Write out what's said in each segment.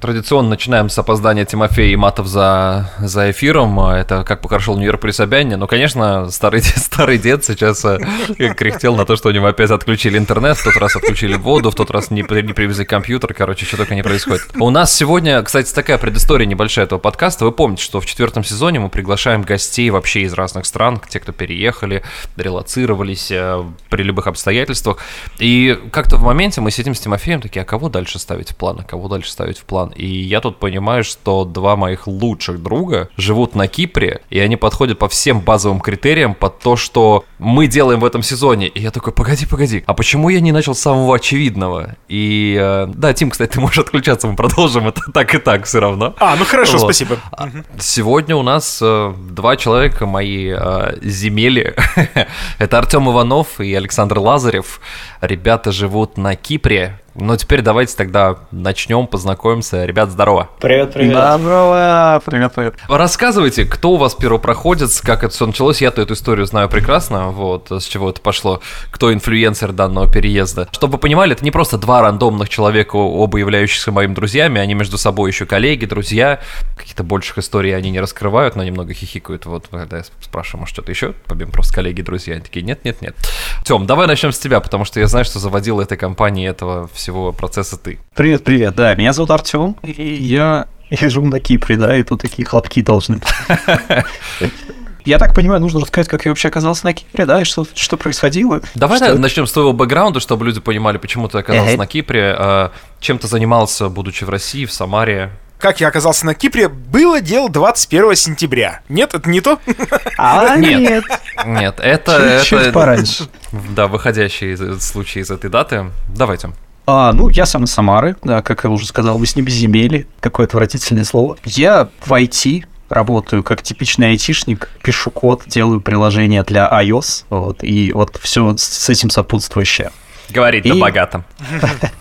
Традиционно начинаем с опоздания Тимофея и матов за, за эфиром. Это как похорошел Нью-Йорк при Собянине. Но, конечно, старый, старый дед сейчас э, кряхтел на то, что у него опять отключили интернет, в тот раз отключили воду, в тот раз не, не привезли компьютер. Короче, что только не происходит. У нас сегодня, кстати, такая предыстория небольшая этого подкаста. Вы помните, что в четвертом сезоне мы приглашаем гостей вообще из разных стран, те, кто переехали, релацировались э, при любых обстоятельствах. И как-то в моменте мы сидим с Тимофеем такие, а кого дальше ставить в план, а кого дальше ставить в план? И я тут понимаю, что два моих лучших друга живут на Кипре, и они подходят по всем базовым критериям под то, что мы делаем в этом сезоне. И я такой, погоди, погоди, а почему я не начал с самого очевидного? И э, да, Тим, кстати, ты можешь отключаться, мы продолжим это так и так все равно. А, ну хорошо, вот. спасибо. А, сегодня у нас э, два человека, мои э, земели. это Артем Иванов и Александр Лазарев. Ребята живут на Кипре, ну, теперь давайте тогда начнем, познакомимся. Ребят, здорово. Привет, привет. Здорово. Привет, привет. Рассказывайте, кто у вас первопроходец, как это все началось. Я-то эту историю знаю прекрасно, вот, с чего это пошло. Кто инфлюенсер данного переезда. Чтобы вы понимали, это не просто два рандомных человека, оба являющихся моими друзьями, они между собой еще коллеги, друзья. Каких-то больших историй они не раскрывают, но немного хихикают. Вот, когда я спрашиваю, может, что-то еще, помимо просто коллеги, друзья, они такие, нет, нет, нет. Тем, давай начнем с тебя, потому что я знаю, что заводил этой компании этого всего всего процесса ты. Привет, привет, да, меня зовут Артем, и я, я живу на Кипре, да, и тут такие хлопки должны Я так понимаю, нужно рассказать, как я вообще оказался на Кипре, да, и что, что происходило. Давай что... начнем с твоего бэкграунда, чтобы люди понимали, почему ты оказался на Кипре, а, чем ты занимался, будучи в России, в Самаре. Как я оказался на Кипре, было дело 21 сентября. Нет, это не то? А, нет. Нет, это... Чуть, это пораньше. Да, выходящий случай из этой даты. Давайте. А, ну, я сам из Самары, да, как я уже сказал, вы с небеземелье, какое отвратительное слово. Я в IT работаю как типичный айтишник, пишу код, делаю приложение для iOS, вот, и вот все с этим сопутствующее. Говорит и... богато.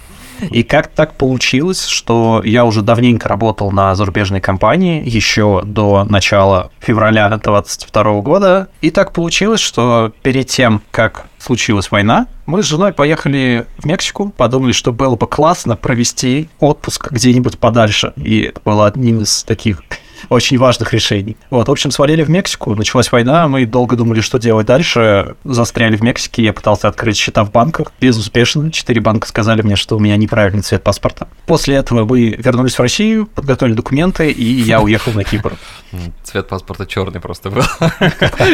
И как так получилось, что я уже давненько работал на зарубежной компании, еще до начала февраля 2022 года. И так получилось, что перед тем, как случилась война, мы с женой поехали в Мексику, подумали, что было бы классно провести отпуск где-нибудь подальше. И это было одним из таких очень важных решений. Вот, в общем, свалили в Мексику, началась война, мы долго думали, что делать дальше, застряли в Мексике, я пытался открыть счета в банках, безуспешно, четыре банка сказали мне, что у меня неправильный цвет паспорта. После этого мы вернулись в Россию, подготовили документы, и я уехал на Кипр. Цвет паспорта черный просто был.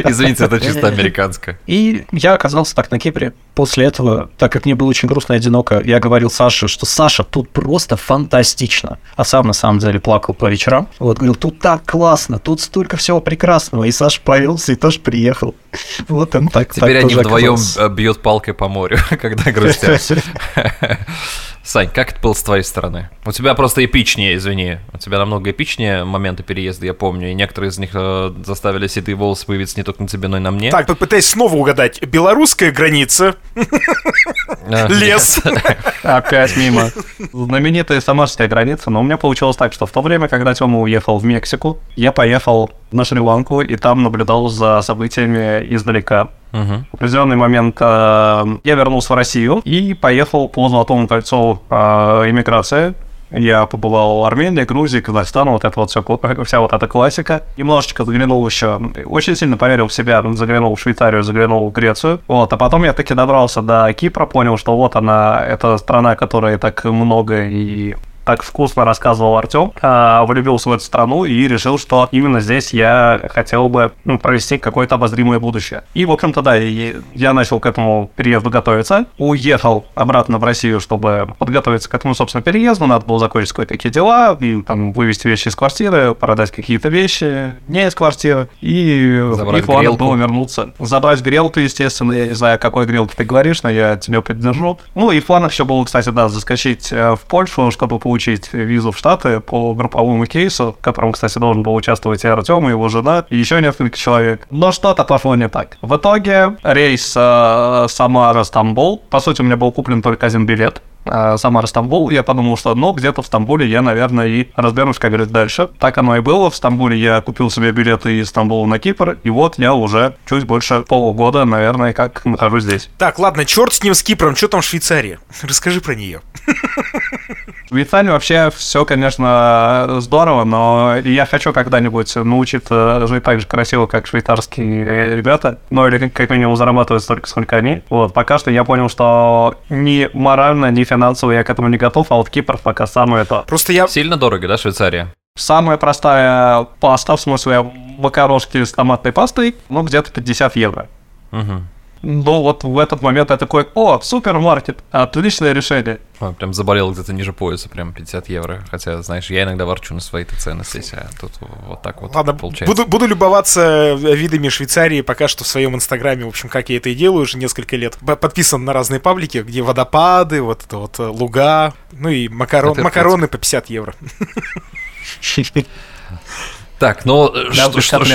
Извините, это чисто американское. И я оказался так на Кипре. После этого, так как мне было очень грустно и одиноко, я говорил Саше, что Саша, тут просто фантастично. А сам на самом деле плакал по вечерам. Вот, говорил, тут так классно, тут столько всего прекрасного. И Саша повелся и тоже приехал. Вот он так Теперь так они вдвоем э, бьют палкой по морю, когда грустят. Сань, как это было с твоей стороны? У тебя просто эпичнее, извини. У тебя намного эпичнее моменты переезда, я помню. И некоторые из них э, заставили седые волосы появиться не только на тебе, но и на мне. Так, попытаюсь снова угадать. Белорусская граница. Лес. Опять мимо. Знаменитая самарская граница. Но у меня получилось так, что в то время, когда Тёма уехал в Мексику, я поехал на Шри-Ланку и там наблюдал за событиями издалека. Угу. В определенный момент э, я вернулся в Россию и поехал по Золотому кольцу э, иммиграции. Я побывал в Армении, Грузии, Казахстане, вот это вот все, вся вот эта классика. Немножечко заглянул еще, очень сильно поверил в себя, заглянул в Швейцарию, заглянул в Грецию. Вот, а потом я таки добрался до Кипра, понял, что вот она, это страна, которая так много и так вкусно рассказывал Артем, а, влюбился в эту страну и решил, что именно здесь я хотел бы ну, провести какое-то обозримое будущее. И, в общем-то, да, я начал к этому переезду готовиться, уехал обратно в Россию, чтобы подготовиться к этому, собственно, переезду, надо было закончить кое-какие дела, и там вывести вещи из квартиры, продать какие-то вещи не из квартиры, и Забрать их планом было вернуться. Забрать грелку, естественно, я не знаю, какой грелке ты говоришь, но я тебе поддержу. Ну, и в планах еще было, кстати, да, заскочить э, в Польшу, чтобы получить получить визу в Штаты по групповому кейсу, в котором, кстати, должен был участвовать и Артем, и его жена, и еще несколько человек. Но что-то пошло не так. В итоге рейс э, Самара-Стамбул, по сути, у меня был куплен только один билет, э, Самара-Стамбул, я подумал, что ну, где-то в Стамбуле я, наверное, и разберусь, как говорить, дальше. Так оно и было. В Стамбуле я купил себе билеты из Стамбула на Кипр, и вот я уже чуть больше полугода, наверное, как нахожусь здесь. Так, ладно, черт с ним, с Кипром, что там в Швейцарии? Расскажи про нее. В Италии вообще все, конечно, здорово, но я хочу когда-нибудь научиться жить так же красиво, как швейцарские ребята, ну или как минимум зарабатывать столько, сколько они. Вот, пока что я понял, что ни морально, ни финансово я к этому не готов, а вот Кипр пока самое то. Просто я... Сильно дорого, да, Швейцария? Самая простая паста, в смысле макарошки с томатной пастой, ну, где-то 50 евро. Угу. Ну, вот в этот момент я такой, о, супермаркет, отличное решение. Ой, прям заболел где-то ниже пояса, прям 50 евро. Хотя, знаешь, я иногда ворчу на свои-то цены здесь, а тут вот так вот Ладно, получается. Буду, буду любоваться видами Швейцарии пока что в своем инстаграме, в общем, как я это и делаю уже несколько лет. Подписан на разные паблики, где водопады, вот это вот э, луга, ну и макарон, макароны по 50 евро. Так, ну Да, что,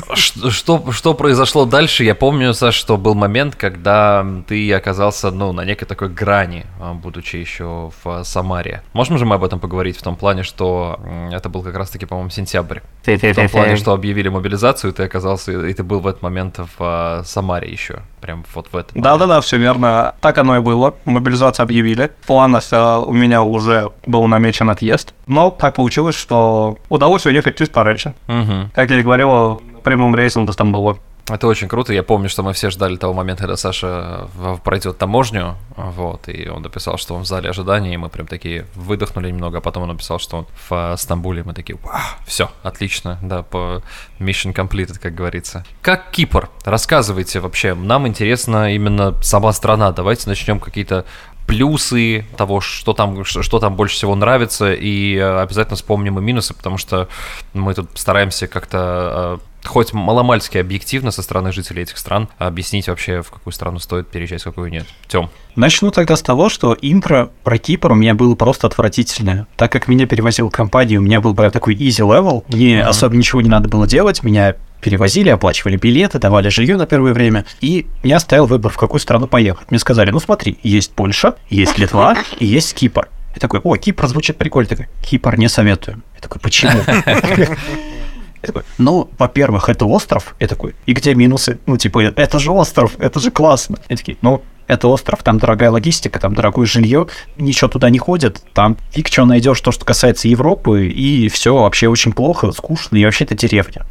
что, что, что, произошло дальше? Я помню, Саш, что был момент, когда ты оказался, ну, на некой такой грани, а, будучи еще в Самаре. Можем же мы об этом поговорить в том плане, что это был как раз-таки, по-моему, сентябрь. В том плане, что объявили мобилизацию, ты оказался, и ты был в этот момент в а, Самаре еще. Прям вот в этом. Да-да-да, все верно. Так оно и было. Мобилизацию объявили. В планах э, у меня уже был намечен отъезд. Но так получилось, что удалось уехать чуть пораньше. Мгм. Как я и говорил, прямым рейсом до Стамбула. Это очень круто. Я помню, что мы все ждали того момента, когда Саша пройдет таможню, вот, и он написал, что он в зале ожидания, и мы прям такие выдохнули немного, а потом он написал, что он в э, Стамбуле, мы такие, все, отлично, да, по mission completed, как говорится. Как Кипр? Рассказывайте вообще, нам интересно именно сама страна, давайте начнем какие-то плюсы того, что там, что там больше всего нравится, и э, обязательно вспомним и минусы, потому что мы тут стараемся как-то э, хоть маломальски объективно со стороны жителей этих стран объяснить вообще, в какую страну стоит переезжать, в какую нет. Тем. Начну тогда с того, что интро про Кипр у меня было просто отвратительное. Так как меня перевозил компания, у меня был прям такой easy level, мне особо ничего не надо было делать, меня перевозили, оплачивали билеты, давали жилье на первое время, и я оставил выбор, в какую страну поехать. Мне сказали, ну смотри, есть Польша, есть Литва и есть Кипр. Я такой, о, Кипр звучит прикольно. Такой, Кипр не советую. Я такой, почему? Я такой, ну, во-первых, это остров. Я такой, и где минусы? Ну, типа, это же остров, это же классно. Я такие, ну, это остров, там дорогая логистика, там дорогое жилье, ничего туда не ходит, там фиг что найдешь, то, что касается Европы, и все вообще очень плохо, скучно, и вообще это деревня.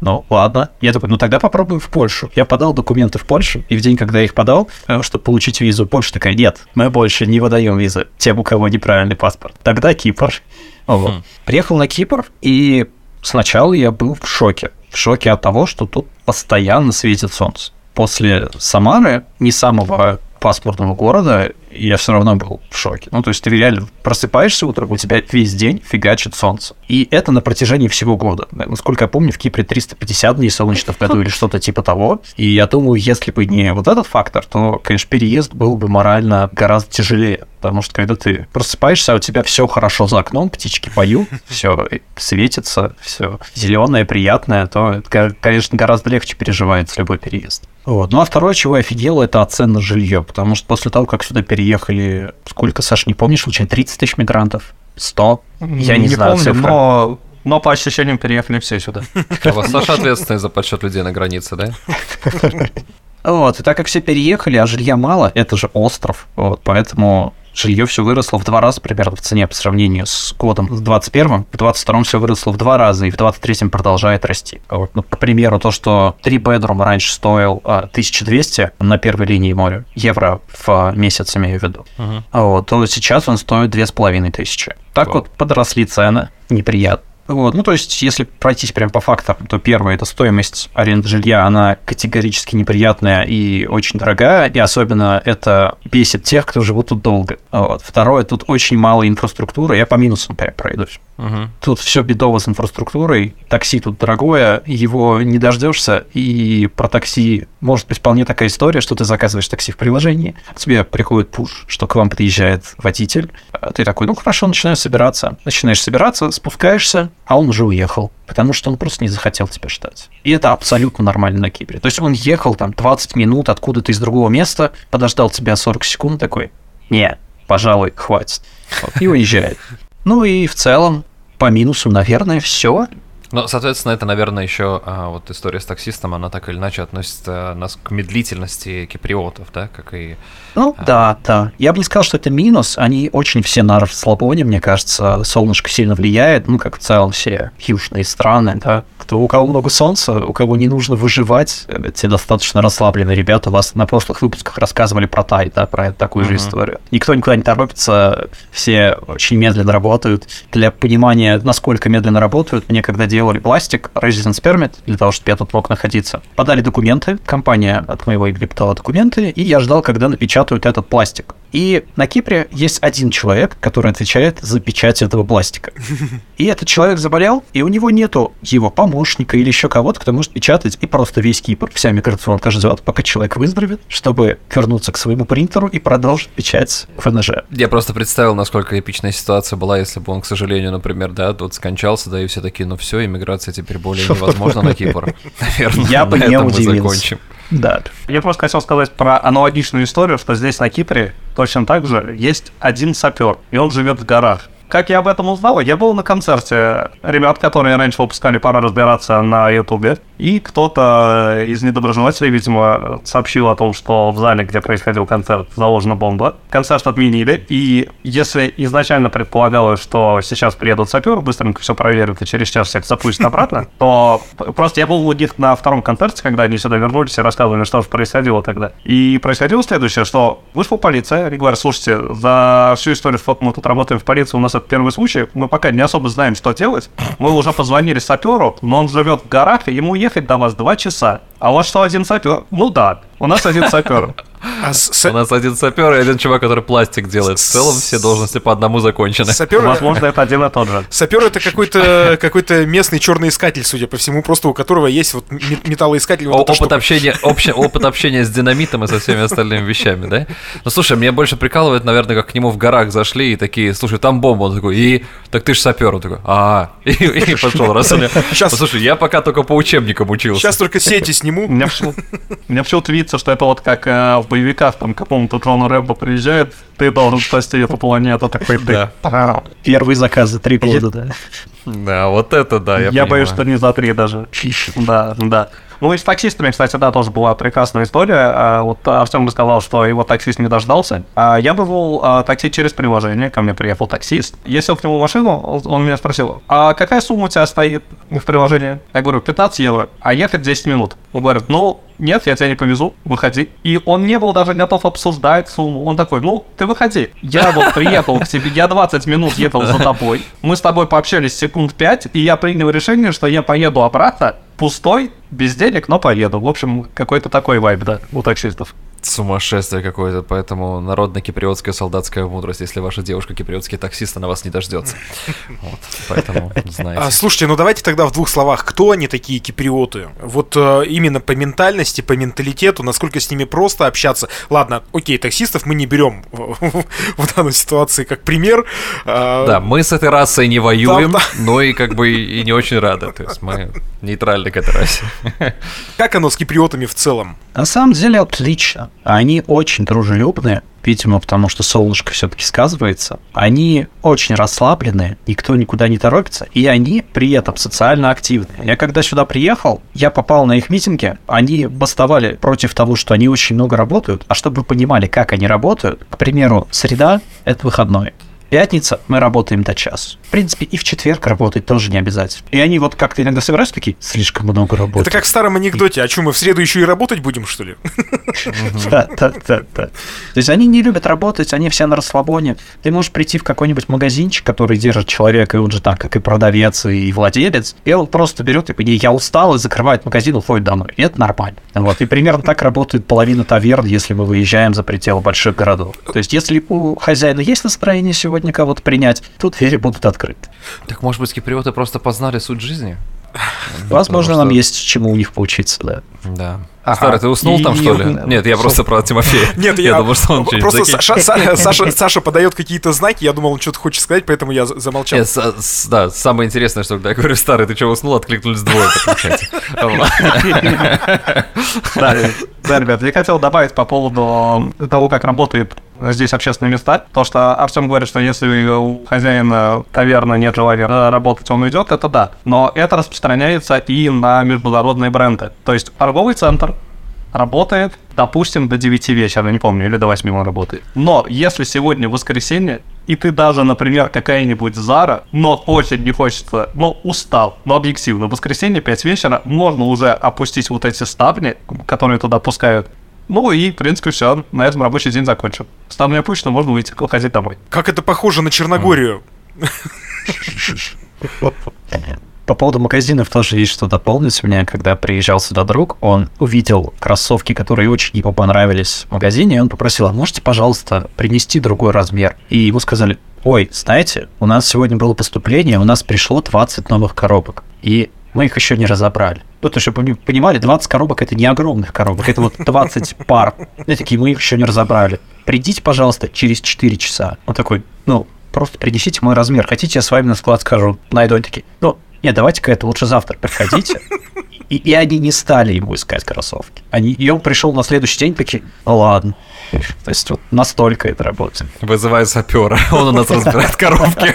Ну, ладно. Я такой, ну тогда попробуем в Польшу. Я подал документы в Польшу, и в день, когда я их подал, э, чтобы получить визу, Польша такая, нет, мы больше не выдаем визы тем, у кого неправильный паспорт. Тогда Кипр. Хм. Приехал на Кипр, и сначала я был в шоке. В шоке от того, что тут постоянно светит солнце. После Самары, не самого паспортного города, я все равно был в шоке. Ну, то есть ты реально просыпаешься утром, у тебя весь день фигачит солнце. И это на протяжении всего года. Насколько я помню, в Кипре 350 дней солнечных в году или что-то типа того. И я думаю, если бы не вот этот фактор, то, конечно, переезд был бы морально гораздо тяжелее. Потому что когда ты просыпаешься, а у тебя все хорошо за окном, птички поют, все светится, все зеленое, приятное, то, это, конечно, гораздо легче переживается любой переезд. Вот. Ну а второе, чего я офигел, это оцен на жилье, потому что после того, как сюда переехали, сколько, Саш, не помнишь, случайно, 30 тысяч мигрантов? 100? Я не, знаю помню, цифры. но, но по ощущениям переехали все сюда. Саша ответственный за подсчет людей на границе, да? Вот, и так как все переехали, а жилья мало, это же остров, вот, поэтому жилье все выросло в два раза примерно в цене по сравнению с годом с 21 в 22 все выросло в два раза, и в 23 продолжает расти. Вот, ну, к примеру, то, что 3 bedroom раньше стоил а, 1200 на первой линии моря, евро в а, месяц, имею в виду, а вот, то сейчас он стоит 2500. Так Вау. вот подросли цены, неприятно. Вот, ну то есть, если пройтись прям по фактам, то первое это стоимость аренды жилья, она категорически неприятная и очень дорогая, и особенно это бесит тех, кто живут тут долго. Вот. Второе, тут очень мало инфраструктуры, я по минусам пройдусь. Мгм. Тут все бедово с инфраструктурой, такси тут дорогое, его не дождешься, и про такси может быть вполне такая история, что ты заказываешь такси в приложении, тебе приходит пуш, что к вам приезжает водитель, а ты такой, ну хорошо, начинаю собираться. Начинаешь собираться, спускаешься, а он уже уехал, потому что он просто не захотел тебя ждать. И это абсолютно нормально на Кипре. То есть он ехал там 20 минут откуда-то из другого места, подождал тебя 40 секунд, такой, не, пожалуй, хватит. И уезжает. Ну и в целом, по минусу, наверное, все. Ну, соответственно, это, наверное, еще а, вот история с таксистом, она так или иначе относится э, нас к медлительности киприотов, да, как и... Ну, а... да, да. Я бы не сказал, что это минус. Они очень все на расслабоне, мне кажется. Солнышко сильно влияет, ну, как в целом все южные страны, да. Кто, у кого много солнца, у кого не нужно выживать, те достаточно расслабленные ребята. Вас на прошлых выпусках рассказывали про Тай, да, про такую uh-huh. же историю. Никто никуда не торопится, все очень медленно работают. Для понимания, насколько медленно работают, мне когда делал делали пластик, Residence Permit, для того, чтобы я тут мог находиться. Подали документы, компания от моего подала документы, и я ждал, когда напечатают этот пластик. И на Кипре есть один человек, который отвечает за печать этого пластика. И этот человек заболел, и у него нету его помощника или еще кого-то, кто может печатать, и просто весь Кипр, вся миграционка ждет, пока человек выздоровеет, чтобы вернуться к своему принтеру и продолжить печать в НЖ. Я просто представил, насколько эпичная ситуация была, если бы он, к сожалению, например, да, тут скончался, да, и все такие, ну все, иммиграция теперь более невозможна на Кипр. Наверное, Я бы не удивился. Да. Я просто хотел сказать про аналогичную историю, что здесь на Кипре точно так же есть один сапер, и он живет в горах. Как я об этом узнал? Я был на концерте ребят, которые раньше выпускали «Пора разбираться» на Ютубе. И кто-то из недоброжелателей, видимо, сообщил о том, что в зале, где происходил концерт, заложена бомба. Концерт отменили, и если изначально предполагалось, что сейчас приедут саперы, быстренько все проверят и через час всех запустят обратно, то просто я был у них на втором концерте, когда они сюда вернулись и рассказывали, что же происходило тогда. И происходило следующее, что вышла полиция, и говорят, слушайте, за всю историю, сколько мы тут работаем в полиции, у нас это первый случай, мы пока не особо знаем, что делать. Мы уже позвонили саперу, но он живет в горах, и ему ехать до вас два часа. А у вас что, один сапер? Ну да, у нас один сапер. А с... У нас один сапер и один чувак, который пластик делает. В целом все должности по одному закончены. Сапер... Возможно, это один и тот же. Сапер это какой-то какой-то местный черный искатель, судя по всему, просто у которого есть вот металлоискатель. Вот опыт, общения, обще... опыт общения с динамитом и со всеми остальными вещами, да? Ну слушай, мне больше прикалывает, наверное, как к нему в горах зашли и такие, слушай, там бомба. Он такой, и так ты же сапер. Он такой, а, и, и пошел. Раз Сейчас... Слушай, я пока только по учебникам учился. Сейчас только сети сниму. У меня почему-то видится, что это вот как э, в боевиках, там, какому-то трону Рэмбо приезжает, ты должен спасти эту планету, такой ты. Первый заказ за три года, да. Да, вот это да, я Я боюсь, что не за три даже. Да, да. Ну и с таксистами, кстати, да, тоже была прекрасная история. А, вот Артем сказал, что его таксист не дождался. А я вызвал а, такси через приложение, ко мне приехал таксист. Я сел к нему в машину, он меня спросил, а какая сумма у тебя стоит в приложении? Я говорю, 15 евро, а ехать 10 минут. Он говорит, ну, нет, я тебя не повезу, выходи. И он не был даже готов обсуждать сумму. Он такой, ну, ты выходи. Я вот приехал к тебе, я 20 минут ехал за тобой. Мы с тобой пообщались секунд 5, и я принял решение, что я поеду обратно пустой, без денег, но поеду. В общем, какой-то такой вайб, да, у таксистов сумасшествие какое-то, поэтому народно-киприотская солдатская мудрость. Если ваша девушка киприотский таксист, она вас не дождется. Вот, поэтому знаете. А, слушайте, ну давайте тогда в двух словах, кто они такие киприоты? Вот э, именно по ментальности, по менталитету, насколько с ними просто общаться. Ладно, окей, таксистов мы не берем в данной ситуации как пример. А, да, мы с этой расой не воюем, да, да. но и как бы и не очень рады. То есть мы нейтральны к этой расе. Как оно с киприотами в целом? На самом деле отлично. Они очень дружелюбные, видимо, потому что солнышко все-таки сказывается. Они очень расслабленные, никто никуда не торопится, и они при этом социально активные. Я когда сюда приехал, я попал на их митинги, они бастовали против того, что они очень много работают, а чтобы вы понимали, как они работают, к примеру, среда — это выходной. Пятница мы работаем до часа. В принципе, и в четверг работать тоже не обязательно. И они вот как-то иногда собираются такие, слишком много работы. Это как в старом анекдоте, а что, мы в среду еще и работать будем, что ли? Да, да, да, да. То есть они не любят работать, они все на расслабоне. Ты можешь прийти в какой-нибудь магазинчик, который держит человека, и он же так, как и продавец, и владелец, и он просто берет и я устал, и закрывает магазин, уходит домой. И это нормально. Вот. И примерно так работает половина таверн, если мы выезжаем за пределы больших городов. То есть если у хозяина есть настроение сегодня, сегодня кого-то принять, тут двери будут открыты. Так может быть, киприоты просто познали суть жизни? Возможно, нам есть чему у них поучиться, да. Да. Ага. Старый, ты уснул и... там, что ли? Нет, я просто про Тимофея. Нет, я, я думал, что он Просто Саша, Саша, Саша подает какие-то знаки, я думал, он что-то хочет сказать, поэтому я замолчал. Нет, с, да, самое интересное, что когда я говорю, старый, ты что, уснул, откликнулись двое Да, ребят, я хотел добавить по поводу того, как работает здесь общественные места. То, что Артем говорит, что если у хозяина таверны нет желания работать, он уйдет, это да. Но это распространяется и на международные бренды. То есть торговый центр работает, допустим, до 9 вечера, не помню, или до 8 он работает. Но если сегодня воскресенье, и ты даже, например, какая-нибудь Зара, но очень не хочется, но устал, но объективно, в воскресенье 5 вечера можно уже опустить вот эти ставни, которые туда пускают, ну и, в принципе, все. На этом рабочий день закончен. Ставня опущена, можно выйти, ходить домой. Как это похоже на Черногорию? По поводу магазинов тоже есть что дополнить. У меня, когда приезжал сюда друг, он увидел кроссовки, которые очень ему понравились в магазине, и он попросил, а можете, пожалуйста, принести другой размер? И ему сказали, ой, знаете, у нас сегодня было поступление, у нас пришло 20 новых коробок, и мы их еще не разобрали. Ну, то, чтобы вы понимали, 20 коробок это не огромных коробок, это вот 20 пар. И такие, мы их еще не разобрали. Придите, пожалуйста, через 4 часа. Он такой, ну, просто принесите мой размер. Хотите, я с вами на склад скажу? Найду. Они такие, ну, нет, давайте-ка это лучше завтра приходите. И, и они не стали ему искать кроссовки. Они, и он пришел на следующий день, такие, ну ладно. То есть вот настолько это работает. Вызываю сапера, он у нас разбирает коробки.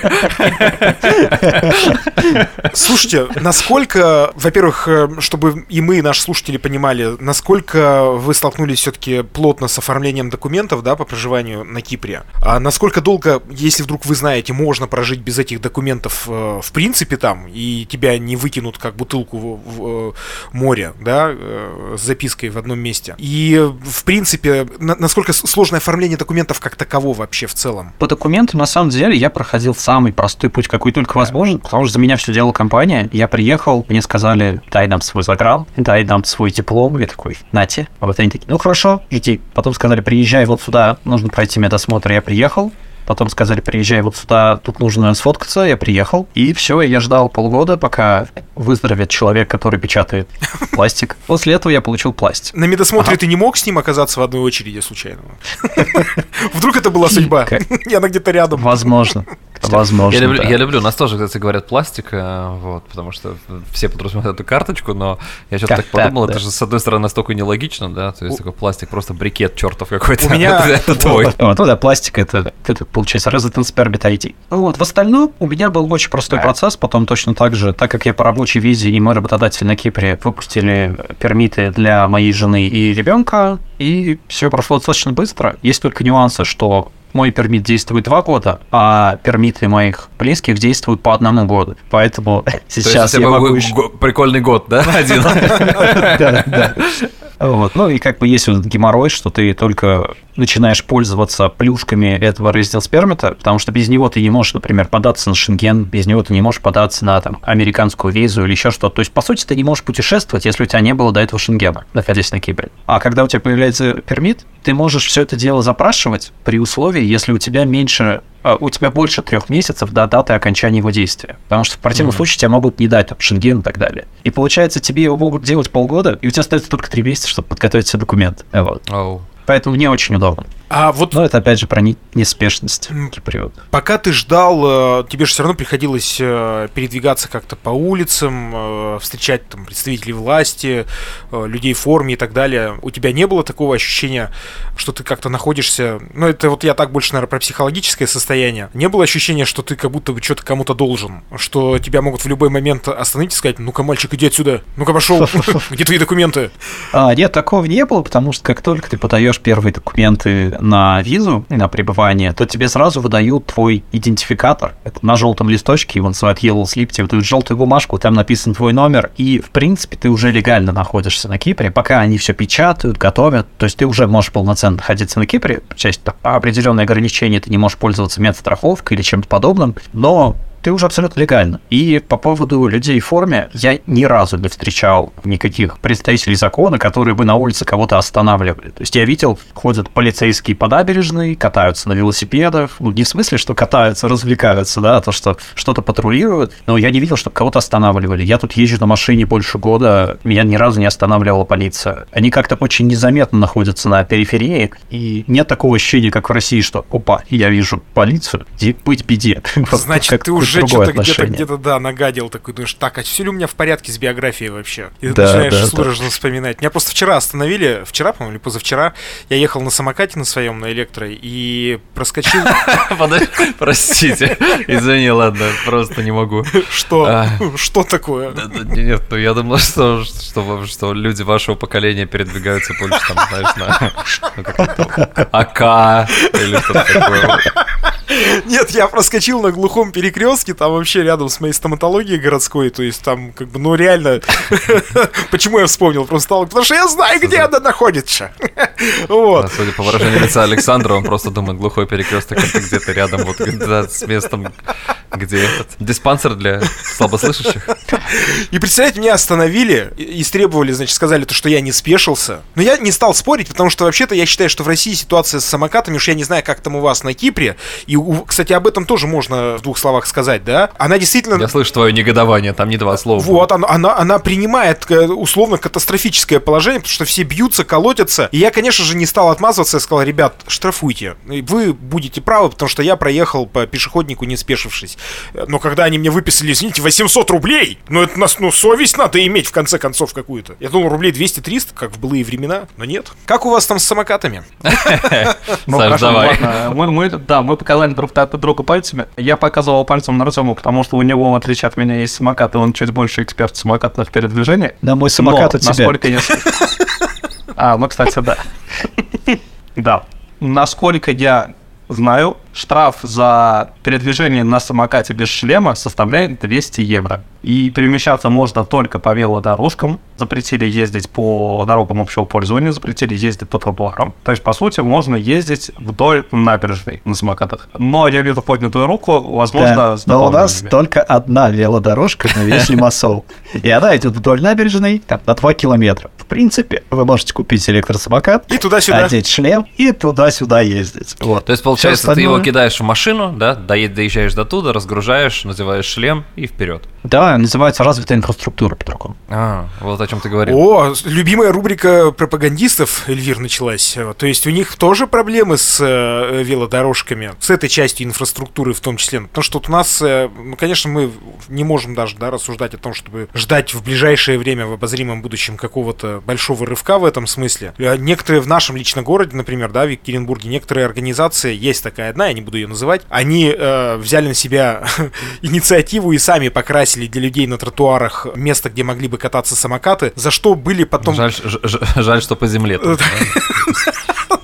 Слушайте, насколько, во-первых, э, чтобы и мы, и наши слушатели понимали, насколько вы столкнулись все-таки плотно с оформлением документов, да, по проживанию на Кипре, а насколько долго, если вдруг вы знаете, можно прожить без этих документов э, в принципе там, и тебя не выкинут как бутылку в, в, море, да, э, с запиской в одном месте. И, в принципе, на, насколько сложное оформление документов как такового вообще в целом? По документам, на самом деле, я проходил самый простой путь, какой только возможен, потому что за меня все делала компания. Я приехал, мне сказали, дай нам свой загран, дай нам свой диплом. Я такой, нате. А вот они такие, ну хорошо, иди. Потом сказали, приезжай вот сюда, нужно пройти медосмотр. Я приехал, Потом сказали, приезжай вот сюда, тут нужно сфоткаться. Я приехал. И все, я ждал полгода, пока выздоровеет человек, который печатает пластик. После этого я получил пластик. На медосмотре ты не мог с ним оказаться в одной очереди случайно? Вдруг это была судьба? И она где-то рядом. Возможно. Возможно. Я люблю, да. я люблю, у нас тоже, кстати, говорят пластик, э, вот, потому что все подразумевают эту карточку, но я сейчас так подумал, да. это же, с одной стороны, настолько нелогично, да, то есть такой пластик, просто брикет чертов какой-то. У меня... это твой. Вот, ну да, пластик, это, это получается Residence Permit ID. Вот, в остальном у меня был очень простой процесс, потом точно так же, так как я по рабочей визе и мой работодатель на Кипре выпустили пермиты для моей жены и ребенка, и все прошло достаточно быстро. Есть только нюансы, что мой пермит действует два года, а пермиты моих близких действуют по одному году. Поэтому сейчас я могу... Прикольный год, да? Один. Да, да. Вот. Ну и как бы есть вот геморрой, что ты только начинаешь пользоваться плюшками этого Residence Permit, потому что без него ты не можешь, например, податься на Шенген, без него ты не можешь податься на там, американскую визу или еще что-то. То есть, по сути, ты не можешь путешествовать, если у тебя не было до этого Шенгена, находясь на Кипре. А когда у тебя появляется пермит, ты можешь все это дело запрашивать при условии, если у тебя меньше у тебя больше трех месяцев до даты окончания его действия. Потому что в противном mm-hmm. случае тебя могут не дать там, шенген и так далее. И получается, тебе его могут делать полгода, и у тебя остается только три месяца, чтобы подготовить все документы. Вот. Oh. Поэтому мне очень удобно. А вот... Но это опять же про неспешность киприот. Пока ты ждал, э, тебе же все равно приходилось э, передвигаться как-то по улицам, э, встречать там представителей власти, людей в форме и так далее. У тебя не было такого ощущения, что ты как-то находишься... Ну, это вот я так больше, наверное, про психологическое состояние. Не было ощущения, что ты как будто бы что-то кому-то должен, что тебя могут в любой момент остановить и сказать, ну-ка, мальчик, иди отсюда, ну-ка, пошел, где твои документы? А, нет, такого не было, потому что как только ты подаешь первые документы на визу и на пребывание, то тебе сразу выдают твой идентификатор. Это на желтом листочке, его называют Yellow Slip, тебе выдают желтую бумажку, там написан твой номер, и, в принципе, ты уже легально находишься на Кипре, пока они все печатают, готовят, то есть ты уже можешь полноценно находиться на Кипре, часть определенные ограничения, ты не можешь пользоваться медстраховкой или чем-то подобным, но ты уже абсолютно легально. И по поводу людей в форме, я ни разу не встречал никаких представителей закона, которые бы на улице кого-то останавливали. То есть я видел, ходят полицейские по набережной, катаются на велосипедах, ну не в смысле, что катаются, развлекаются, да, а то, что что-то патрулируют, но я не видел, чтобы кого-то останавливали. Я тут езжу на машине больше года, меня ни разу не останавливала полиция. Они как-то очень незаметно находятся на периферии, и нет такого ощущения, как в России, что, опа, я вижу полицию, быть беде. Значит, ты уже уже что-то где-то, где-то, да, нагадил такой, думаешь, так, а все ли у меня в порядке с биографией вообще? И ты Да, начинаешь да, судорожно вспоминать. Меня просто вчера остановили, вчера, по-моему, или позавчера, я ехал на самокате на своем, на электро, и проскочил... Простите, извини, ладно, просто не могу. Что? А. Что такое? Да, да, Нет, ну я думал, что, что, люди вашего поколения передвигаются больше, там, знаешь, на ну, АК или что-то такое. Нет, я проскочил на глухом перекрестке, там вообще рядом с моей стоматологией городской, то есть там как бы, ну реально, почему я вспомнил про стоматологию? Потому что я знаю, где она находится. Вот. А Судя по выражению лица Александра, он просто думает, глухой перекресток это где-то рядом, вот с местом, где этот диспансер для слабослышащих. И представляете, меня остановили и истребовали, значит, сказали то, что я не спешился. Но я не стал спорить, потому что вообще-то я считаю, что в России ситуация с самокатами, уж я не знаю, как там у вас на Кипре, и, кстати, об этом тоже можно в двух словах сказать, да? Она действительно... Я слышу твое негодование, там не два слова. Вот, она, она, она принимает э, условно катастрофическое положение, потому что все бьются, колотятся. И я, конечно же, не стал отмазываться, я сказал, ребят, штрафуйте. Вы будете правы, потому что я проехал по пешеходнику, не спешившись. Но когда они мне выписали, извините, 800 рублей, ну это нас, ну совесть надо иметь в конце концов какую-то. Я думал, рублей 200-300, как в былые времена, но нет. Как у вас там с самокатами? Саш, давай. мы- да, мы показали друг друг другу пальцами. Я показывал пальцем на Артему, потому что у него, в отличие от меня, есть самокат, и он чуть больше эксперт в самокатных передвижениях. Да, мой самокат Но, у тебя. насколько я... А, ну, кстати, да. Да. Насколько я знаю, штраф за передвижение на самокате без шлема составляет 200 евро. И перемещаться можно только по велодорожкам. Запретили ездить по дорогам общего пользования, запретили ездить по тротуарам. То есть, по сути, можно ездить вдоль набережной на самокатах. Но я вижу поднятую руку, возможно, Да, с но у нас только одна велодорожка на весь Лимассол. И она идет вдоль набережной там, на 2 километра. В принципе, вы можете купить электросамокат, И туда-сюда. одеть шлем и туда-сюда ездить. Вот. То есть, получается, ты его кидаешь в машину, да, доезжаешь до туда, разгружаешь, надеваешь шлем и вперед. Да, называется развитая инфраструктура по-другому. А, вот о чем ты говорил. О, любимая рубрика пропагандистов, Эльвир, началась. То есть у них тоже проблемы с э, велодорожками, с этой частью инфраструктуры в том числе. Потому что вот у нас, э, ну, конечно, мы не можем даже да, рассуждать о том, чтобы ждать в ближайшее время, в обозримом будущем какого-то большого рывка в этом смысле. Э, Некоторые в нашем лично городе, например, да, в Екатеринбурге, некоторые организации, есть такая одна, я не буду ее называть, они э, взяли на себя инициативу и сами покрасили для людей на тротуарах место, где могли бы кататься самокаты, за что были потом... Жаль, жаль, что по земле.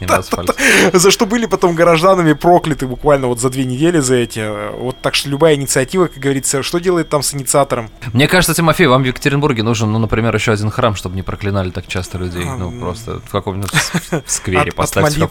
на асфальте. За что были потом горожанами прокляты буквально вот за две недели за эти. Вот так что любая инициатива, как говорится, что делает там с инициатором? Мне кажется, Тимофей, вам в Екатеринбурге нужен, ну, например, еще один храм, чтобы не проклинали так часто людей. Ну, просто в каком-нибудь сквере От- поставьте в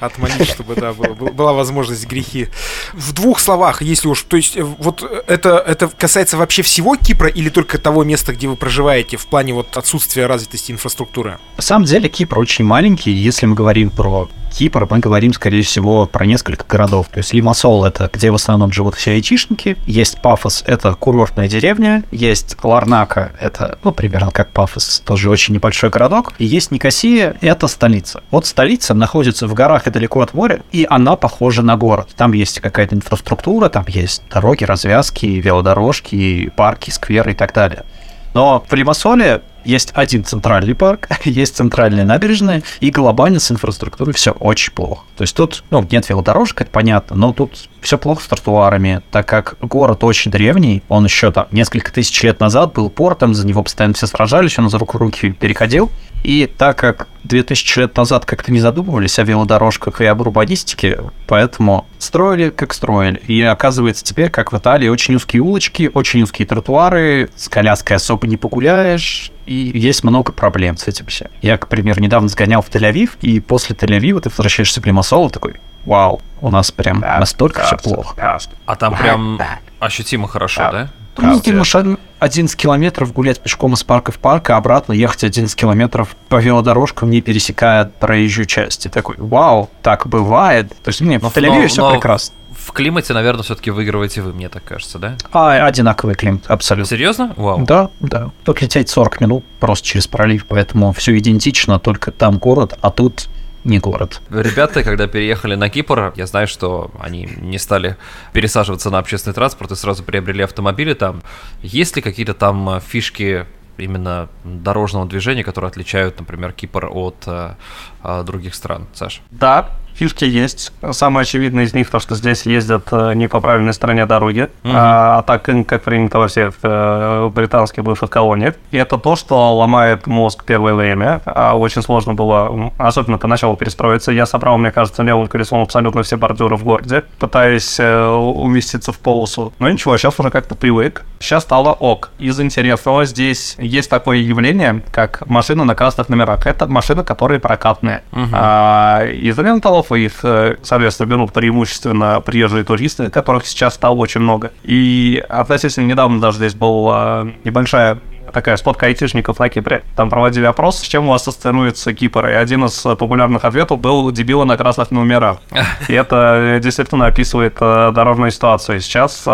отмолить. чтобы, да, была возможность грехи. В двух словах, если уж, то есть, э, вот это, это касается вообще всего Кипра или только того места, где вы проживаете, в плане вот отсутствия развитости инфраструктуры? На самом деле Кипр очень маленький. Если мы говорим про Кипр, мы говорим, скорее всего, про несколько городов. То есть Лимассол — это где в основном живут все айтишники. Есть Пафос — это курортная деревня. Есть Ларнака — это, ну, примерно как Пафос, тоже очень небольшой городок. И есть Никосия — это столица. Вот столица находится в горах и далеко от моря, и она похожа на город. Там есть какая-то инфраструктура, там есть дороги, развязки, велодорожки, парки, скверы и так далее. Но в Лимассоле есть один центральный парк, есть центральная набережная, и глобально с инфраструктурой все очень плохо. То есть тут, ну, нет велодорожек, это понятно, но тут все плохо с тротуарами, так как город очень древний, он еще там несколько тысяч лет назад был портом, за него постоянно все сражались, он из рук в руки переходил. И так как 2000 лет назад как-то не задумывались о велодорожках и об урбанистике, поэтому строили, как строили. И оказывается теперь, как в Италии, очень узкие улочки, очень узкие тротуары, с коляской особо не погуляешь, и есть много проблем с этим все. Я, к примеру, недавно сгонял в Тель-Авив, и после Тель-Авива ты возвращаешься в И такой, вау, у нас прям настолько все плохо. А там прям ощутимо хорошо, да? Ну, ты можешь од- 11 километров гулять пешком из парка в парк, а обратно ехать 11 километров по велодорожкам, не пересекая проезжую часть. И такой, вау, так бывает. То есть, мне в но- все но прекрасно. В климате, наверное, все-таки выигрываете вы, мне так кажется, да? А, одинаковый климат, абсолютно. Серьезно? Вау. Да, да. Тут лететь 40 минут просто через пролив, поэтому все идентично, только там город, а тут не город. Ребята, когда переехали на Кипр, я знаю, что они не стали пересаживаться на общественный транспорт и сразу приобрели автомобили там. Есть ли какие-то там фишки именно дорожного движения, которые отличают, например, Кипр от э, э, других стран, Саш? Да, фишки есть. Самое очевидное из них то, что здесь ездят э, не по правильной стороне дороги, Мгм. а, а так, как принято во всех э, британских бывших колониях. И это то, что ломает мозг первое время. А очень сложно было, особенно поначалу, перестроиться. Я собрал, мне кажется, левым колесом абсолютно все бордюры в городе, пытаясь э, уместиться в полосу. Но ничего, сейчас уже как-то привык. Сейчас стало ок. Из интересного здесь есть такое явление, как машины на красных номерах. Это машины, которые прокатные. Мгм. А, из ренталов их, э, соответственно, берут преимущественно приезжие туристы, которых сейчас стало очень много. И относительно недавно даже здесь была небольшая такая сходка айтишников на Кипре. Там проводили опрос, с чем у вас ассоциируется Кипр. И один из э, популярных ответов был «дебилы на красных номерах». И это э, действительно описывает э, дорожную ситуацию. Сейчас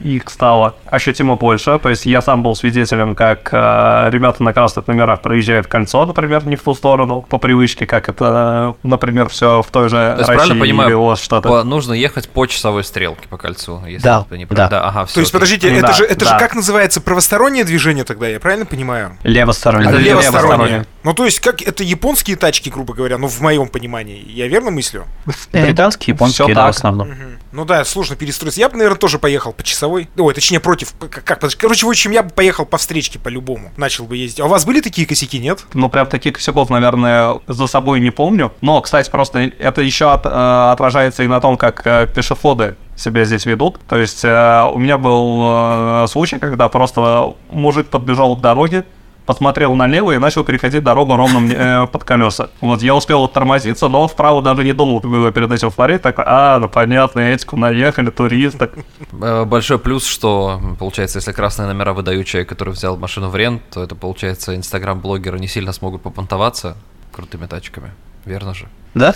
их стало ощутимо больше. То есть я сам был свидетелем, как ребята на красных номерах проезжают кольцо, например, не в ту сторону, по привычке, как это, например, все в той же То есть, России правильно понимаю, или у вас что-то. Нужно ехать по часовой стрелке по кольцу, если Да, это не да. Да, ага, То есть, подождите, Да, это же, это же да. как называется правостороннее движение тогда, я правильно понимаю? Левосторонний. Это левостороннее. Ну, то есть, как это японские тачки, грубо говоря, ну, в моем понимании. Я верно мыслю? Британские, японские, всё да, в так. основном. Мгм. Ну да, сложно перестроиться. Я бы, наверное, тоже поехал по часовой. Ой, точнее, против. Как, короче, в общем, я бы поехал по встречке по-любому. Начал бы ездить. А у вас были такие косяки, нет? Ну, прям таких косяков, наверное, за собой не помню. Но, кстати, просто это еще от- э, отражается и на том, как э, пешеходы себя здесь ведут. То есть э, у меня был э, случай, когда просто мужик подбежал к дороге, посмотрел налево и начал переходить дорогу ровно мне, э, под колеса. Вот я успел тормозиться, но вправо даже не думал было перед этим смотреть. Так, а, ну понятно, этику наехали, туристы. Э, Большой плюс, что, получается, если красные номера выдают человек, который взял машину в рент, то это, получается, инстаграм-блогеры не сильно смогут попонтоваться крутыми тачками. Верно же? Да?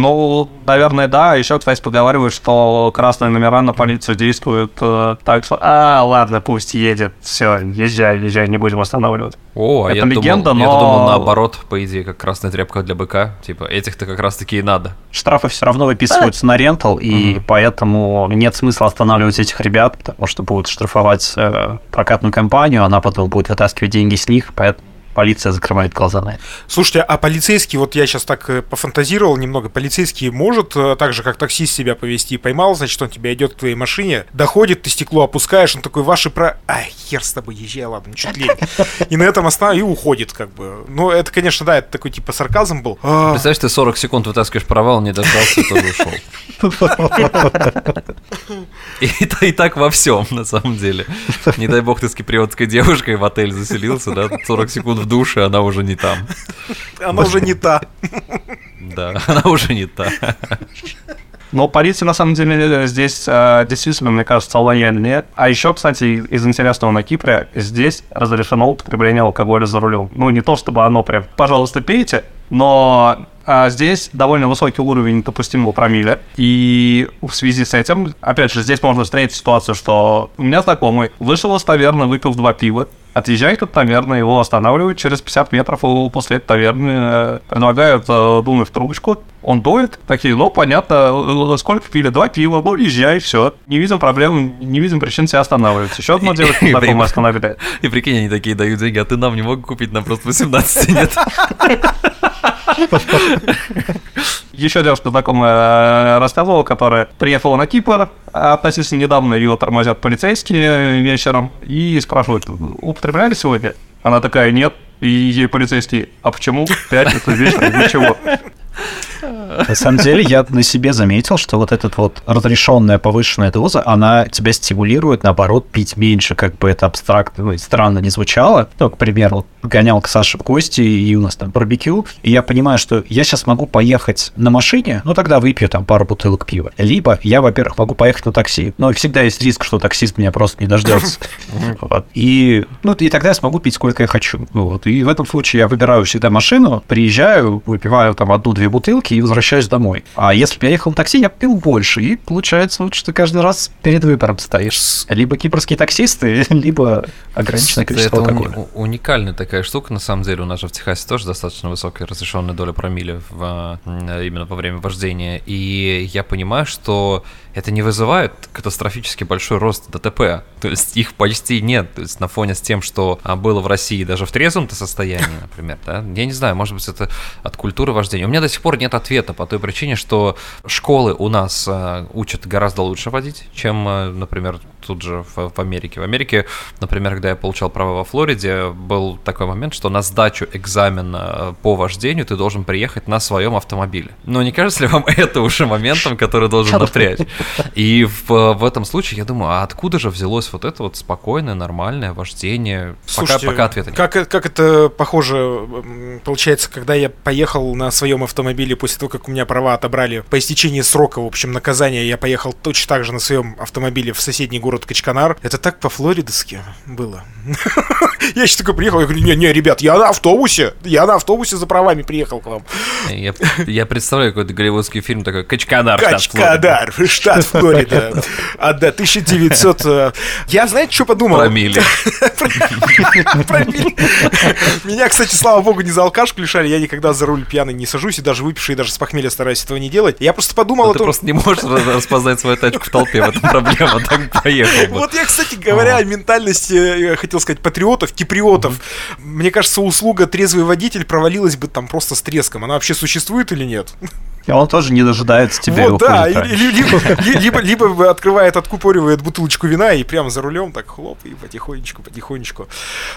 Ну, наверное, да. Еще, кстати, поговаривают, что красные номера на полицию действуют э, так, что «А, ладно, пусть едет, все, езжай, езжай, не будем останавливать». О, а Это я легенда, думал, я но- думал наоборот, по идее, как красная тряпка для быка. Типа, этих-то как раз-таки и надо. Штрафы все равно выписываются на рентал, и Мгм. поэтому нет смысла останавливать этих ребят, потому что будут штрафовать э, прокатную компанию, она потом будет вытаскивать деньги с них, поэтому полиция закрывает глаза на это. Слушайте, а полицейский, вот я сейчас так э, пофантазировал немного, полицейский может э, так же, как таксист себя повести, поймал, значит, он тебя идет к твоей машине, доходит, ты стекло опускаешь, он такой, ваши про... Ай, хер с тобой, езжай, ладно, чуть лень. И на этом останавливается, и уходит, как бы. Ну, это, конечно, да, это такой, типа, сарказм был. А, Представляешь, ты 40 секунд вытаскиваешь провал, не дождался, и тоже ушел. И так во всем, на самом деле. Не дай бог ты с киприотской девушкой в отель заселился, да, 40 секунд в душе, она уже не там. Она уже не та. Да, она уже не та. Но полиция, на самом деле, здесь э, действительно, мне кажется, лояльнее. А еще, кстати, из интересного на Кипре, здесь разрешено употребление алкоголя за рулем. Ну, не то чтобы оно прям, пожалуйста, пейте, но а, здесь довольно высокий уровень допустимого промиля. И в связи с этим, опять же, здесь можно встретить ситуацию, что у меня знакомый вышел из таверны, выпил два пива, отъезжает от таверны, его останавливают через 50 метров, его после этой таверны э, предлагают э, дунуть в трубочку. Он дует, такие, ну, понятно, э, сколько пили? Два пива, ну, езжай, все. Не видим проблем, не видим причин себя останавливать. Еще одно И знакомая время. остановили. И прикинь, они такие дают деньги, а ты нам не мог купить, нам просто 18 нет. Еще девушка знакомая э, рассказывала, которая приехала на Кипр, а относительно недавно ее тормозят полицейские вечером и спрашивают, употребляли сегодня? Она такая, нет. И ей полицейские, а почему? В Пятницу вечером, ничего. На самом деле, я на себе заметил, что вот эта вот разрешенная повышенная доза, она тебя стимулирует, наоборот, пить меньше, как бы это абстрактно ну, странно не звучало. Ну, к примеру, гонял к Саше в гости, и у нас там барбекю, и я понимаю, что я сейчас могу поехать на машине, ну, тогда выпью там пару бутылок пива. Либо я, во-первых, могу поехать на такси, но всегда есть риск, что таксист меня просто не дождется. Вот. И, ну, и тогда я смогу пить сколько я хочу. Вот. И в этом случае я выбираю всегда машину, приезжаю, выпиваю там одну-две бутылки, и возвращаюсь домой. А если бы я ехал на такси, я пил больше. И получается, вот, что каждый раз перед выбором стоишь. Либо кипрские таксисты, либо ограниченное количество это алкоголя. уни- уникальная такая штука, на самом деле. У нас же в Техасе тоже достаточно высокая разрешенная доля промилле в, э, именно во время вождения. И я понимаю, что это не вызывает катастрофически большой рост ДТП. То есть их почти нет. То есть на фоне с тем, что а, было в России даже в трезвом-то состоянии, например, да? Я не знаю, может быть, это от культуры вождения. У меня до сих пор нет ответа по той причине, что школы у нас а, учат гораздо лучше водить, чем, а, например, тут же в, в Америке. В Америке, например, когда я получал право во Флориде, был такой момент, что на сдачу экзамена по вождению ты должен приехать на своем автомобиле. Но не кажется ли вам это уже моментом, который должен напрячь? И в, в этом случае я думаю, а откуда же взялось вот это вот спокойное, нормальное вождение? Слушайте, пока, пока ответа нет. Как, как это похоже, получается, когда я поехал на своем автомобиле после того, как у меня права отобрали по истечении срока, в общем, наказания, я поехал точно так же на своем автомобиле в соседний город Качканар. Это так по-флоридски было. Я еще такой приехал, я говорю, не-не, ребят, я на автобусе, я на автобусе за правами приехал к вам. Я, я представляю какой-то голливудский фильм такой «Качканар», штат Флорида». Качканар, штат Флорида. А, да, 1900... э, Я, знаете, что подумал? Промилле. Меня, кстати, слава богу, не за алкашку лишали. Я никогда за руль пьяный не сажусь, и даже выпивший, и даже с похмелья стараюсь этого не делать. Я просто подумал о ты том... просто не можешь распознать свою тачку в толпе, в этом проблема, так поехал. Вот я, кстати говоря, о ментальности, я хотел сказать, патриотов, киприотов. Мне кажется, услуга трезвый водитель провалилась бы там просто с треском. Она вообще существует или нет? И он тоже не дожидается тебя. Вот, да, либо, ли- либо, открывает, откупоривает бутылочку вина и прямо за рулем так хлоп и потихонечку, потихонечку.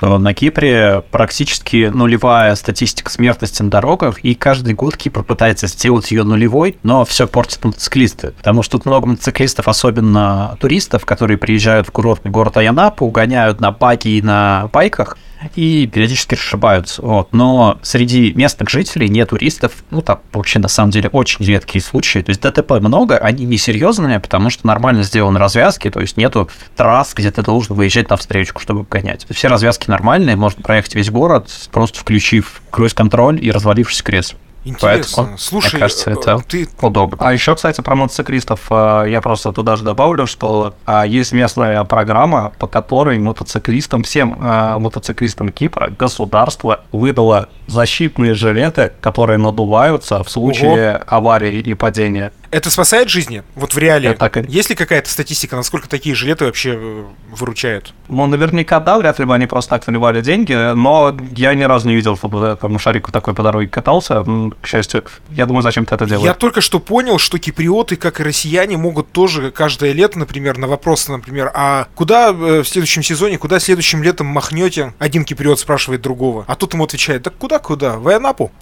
На Кипре практически нулевая статистика смертности на дорогах, и каждый год Кипр пытается сделать ее нулевой, но все портят мотоциклисты. Потому что тут много мотоциклистов, особенно туристов, которые приезжают в курортный город Аянапу, гоняют на баги и на байках, и периодически расшибаются. Вот. Но среди местных жителей, не туристов, ну там вообще на самом деле очень редкие случаи. То есть ДТП много, они несерьезные, потому что нормально сделаны развязки, то есть нету трасс, где ты должен выезжать на встречку, чтобы гонять. Все развязки нормальные, можно проехать весь город, просто включив круиз-контроль и развалившись в кресле. Интересно. Поэтому, Слушай, мне кажется, э, это ты удобно. А еще, кстати, про мотоциклистов, э, я просто туда же добавлю, что а, есть местная программа, по которой мотоциклистам, всем э, мотоциклистам Кипра государство выдало защитные жилеты, которые надуваются в случае аварии и падения. Это спасает жизни? Вот в реале. Это так Есть ли какая-то статистика, насколько такие жилеты вообще э, выручают? Ну, наверняка, да, вряд ли бы они просто так наливали деньги, но я ни разу не видел, чтобы там шарик такой по дороге катался. К счастью, я думаю, зачем ты это делаешь. Я только что понял, что киприоты, как и россияне, могут тоже каждое лето, например, на вопрос, например, а куда э, в следующем сезоне, куда следующим летом махнете? Один киприот спрашивает другого, а тот ему отвечает, да куда-куда, в Анапу.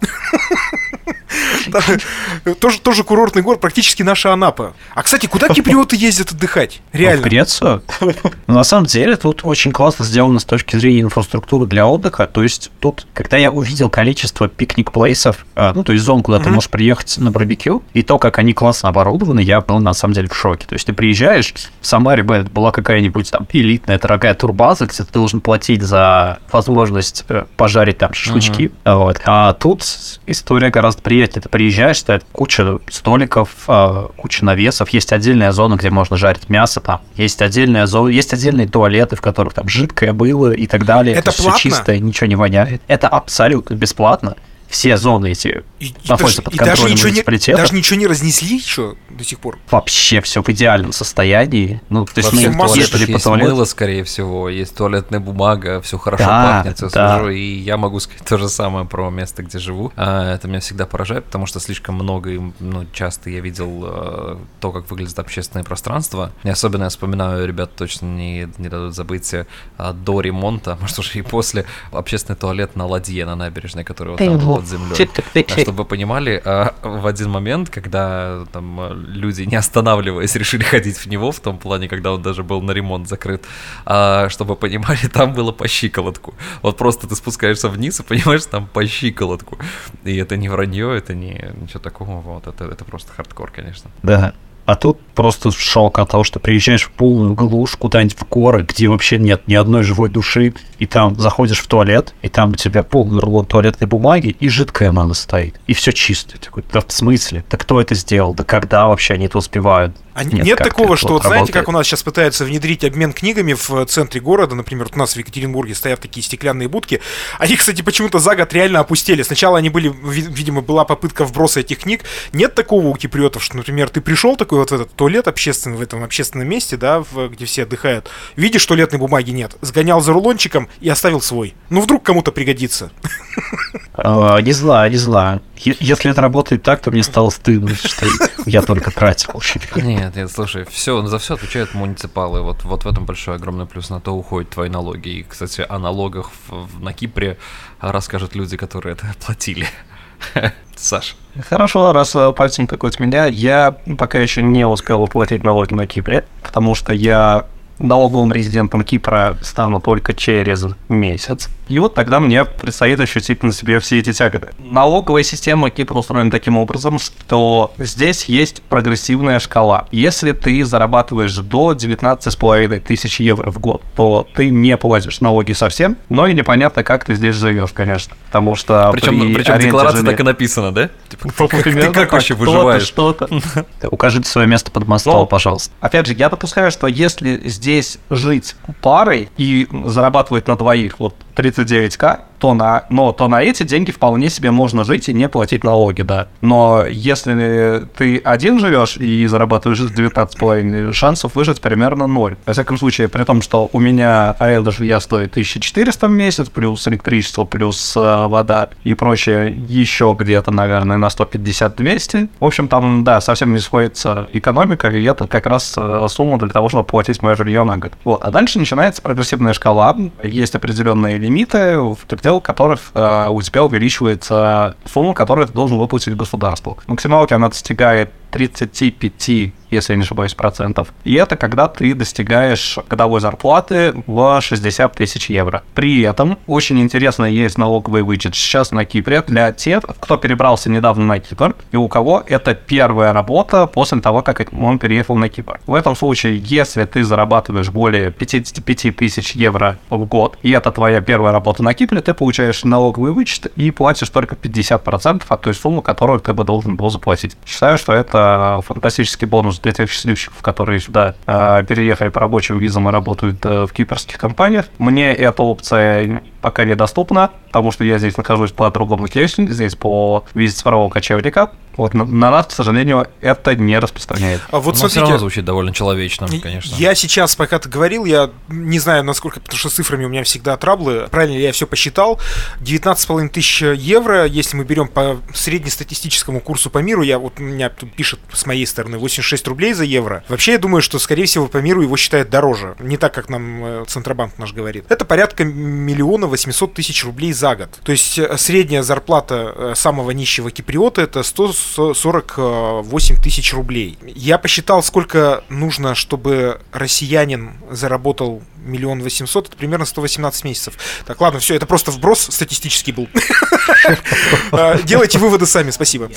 Да, Тоже, тоже курортный город, практически наша Анапа. А, кстати, куда киприоты ездят отдыхать? В Реально. Грецию. Но на самом деле тут очень классно сделано с точки зрения инфраструктуры для отдыха. То есть тут, когда я увидел количество пикник-плейсов, а, ну, то есть зон, куда ты можешь приехать на барбекю, и то, как они классно оборудованы, я был на самом деле в шоке. То есть ты приезжаешь, в Самаре была какая-нибудь там элитная дорогая турбаза, где ты должен платить за возможность э, пожарить там шашлычки. Вот. А тут история гораздо приятнее. Ты приезжаешь, стоит куча столиков, а, куча навесов, есть отдельная зона, где можно жарить мясо, там есть отдельная зона, есть отдельные туалеты, в которых там жидкое было и так далее. Это всё платно? чистое, ничего не воняет. Это абсолютно бесплатно. Все зоны эти И, находятся даже, под и даже контролем ничего не, муниципалитета. даже ничего не разнесли еще до сих пор. Вообще все в идеальном состоянии. Ну, то есть Во мы ездили по есть туалету. мыло, скорее всего, есть туалетная бумага, все хорошо Да, пахнет, все да. свежо. И я могу сказать то же самое про место, где живу. А, это меня всегда поражает, потому что слишком много и ну, часто я видел э, то, как выглядит общественное пространство. И особенно я вспоминаю, ребят точно не, не дадут забыть, э, до ремонта, может уже и после, общественный туалет на ладье на набережной, который вот там под землей. А чтобы вы понимали, а, в один момент, когда там люди, не останавливаясь, решили ходить в него, в том плане, когда он даже был на ремонт закрыт, а, чтобы вы понимали, там было по щиколотку. Вот просто ты спускаешься вниз и понимаешь, там по щиколотку. И это не вранье, это не ничего такого, вот, это, это просто хардкор, конечно. Да. А тут просто шок от того, что приезжаешь в полную глушь куда-нибудь в горы, где вообще нет ни одной живой души, и там заходишь в туалет, и там у тебя полный рулон туалетной бумаги, и жидкая мана стоит. И все чисто. Такой, да в смысле? Да кто это сделал? Да когда вообще они это успевают? А нет, нет такого, что, вот, знаете, как у нас сейчас пытаются внедрить обмен книгами в центре города, например, вот у нас в Екатеринбурге стоят такие стеклянные будки. Они, кстати, почему-то за год реально опустили. Сначала они были, видимо, была попытка вброса этих книг. Нет такого у киприотов, что, например, ты пришел такой вот в этот туалет общественный, в этом общественном месте, да, в, где все отдыхают, видишь, туалетной бумаги нет, сгонял за рулончиком и оставил свой. Ну, вдруг кому-то пригодится. А, не зла, не зла. Если это работает так, то мне стало стыдно, что я только тратил. Нет, нет, слушай, все, за все отвечают муниципалы. Вот, вот в этом большой огромный плюс. На то уходят твои налоги. И, кстати, о налогах в, на Кипре расскажут люди, которые это платили. Саш. Хорошо, раз э, пальцем такой меня, я пока еще не успел уплатить налоги на Кипре, потому что я налоговым резидентом Кипра стану только через месяц. И вот тогда мне предстоит ощутить на себе все эти тяготы. Налоговая система Кипра устроена таким образом, что здесь есть прогрессивная шкала. Если ты зарабатываешь до 19,5 тысяч евро в год, то ты не платишь налоги совсем, но и непонятно, как ты здесь живешь, конечно. Потому что Причем, при причем декларация жилья... так и написана, да? Типа, как, ты как вообще выживаешь? Что-то. Укажите свое место под мостом, пожалуйста. Опять же, я допускаю, что если здесь жить парой и зарабатывать на двоих вот 39к, то на, но то на эти деньги вполне себе можно жить и не платить налоги, да. Но если ты один живешь и зарабатываешь 19,5, шансов выжить примерно ноль. Во всяком случае, при том, что у меня аренда жилья стоит 1400 в месяц, плюс электричество, плюс э, вода и прочее, еще где-то, наверное, на 150-200. В общем, там, да, совсем не сходится экономика, и это как раз э, сумма для того, чтобы платить мое жилье на год. Вот. А дальше начинается прогрессивная шкала, есть определенные лимиты, в пределах предел которых э, у тебя увеличивается сумма, которую ты должен выплатить государству. Максималки она достигает 35 если я не ошибаюсь, процентов. И это когда ты достигаешь годовой зарплаты в 60 тысяч евро. При этом очень интересно есть налоговый вычет сейчас на Кипре для тех, кто перебрался недавно на Кипр, и у кого это первая работа после того, как он переехал на Кипр. В этом случае, если ты зарабатываешь более 55 тысяч евро в год, и это твоя первая работа на Кипре, ты получаешь налоговый вычет и платишь только 50% от той суммы, которую ты бы должен был заплатить. Считаю, что это фантастический бонус для тех счастливчиков, которые сюда э, переехали по рабочим визам и работают э, в кипрских компаниях. Мне эта опция пока недоступна, потому что я здесь нахожусь по другому кейсу, здесь по визе цифрового кочевника. Вот на, на нас, к сожалению, это не распространяется. А вот Но смотрите, все равно звучит довольно человечно, конечно. Я сейчас, пока ты говорил, я не знаю, насколько, потому что с цифрами у меня всегда траблы. Правильно я все посчитал. 19,5 тысяч евро, если мы берем по среднестатистическому курсу по миру, я вот у меня тут пишет с моей стороны 86 рублей за евро. Вообще, я думаю, что, скорее всего, по миру его считают дороже. Не так, как нам э, Центробанк наш говорит. Это порядка миллиона 800 тысяч рублей за год. То есть э, средняя зарплата э, самого нищего киприота это 148 тысяч рублей. Я посчитал, сколько нужно, чтобы россиянин заработал миллион восемьсот, это примерно 118 месяцев. Так, ладно, все, это просто вброс статистический был. Делайте выводы сами, спасибо.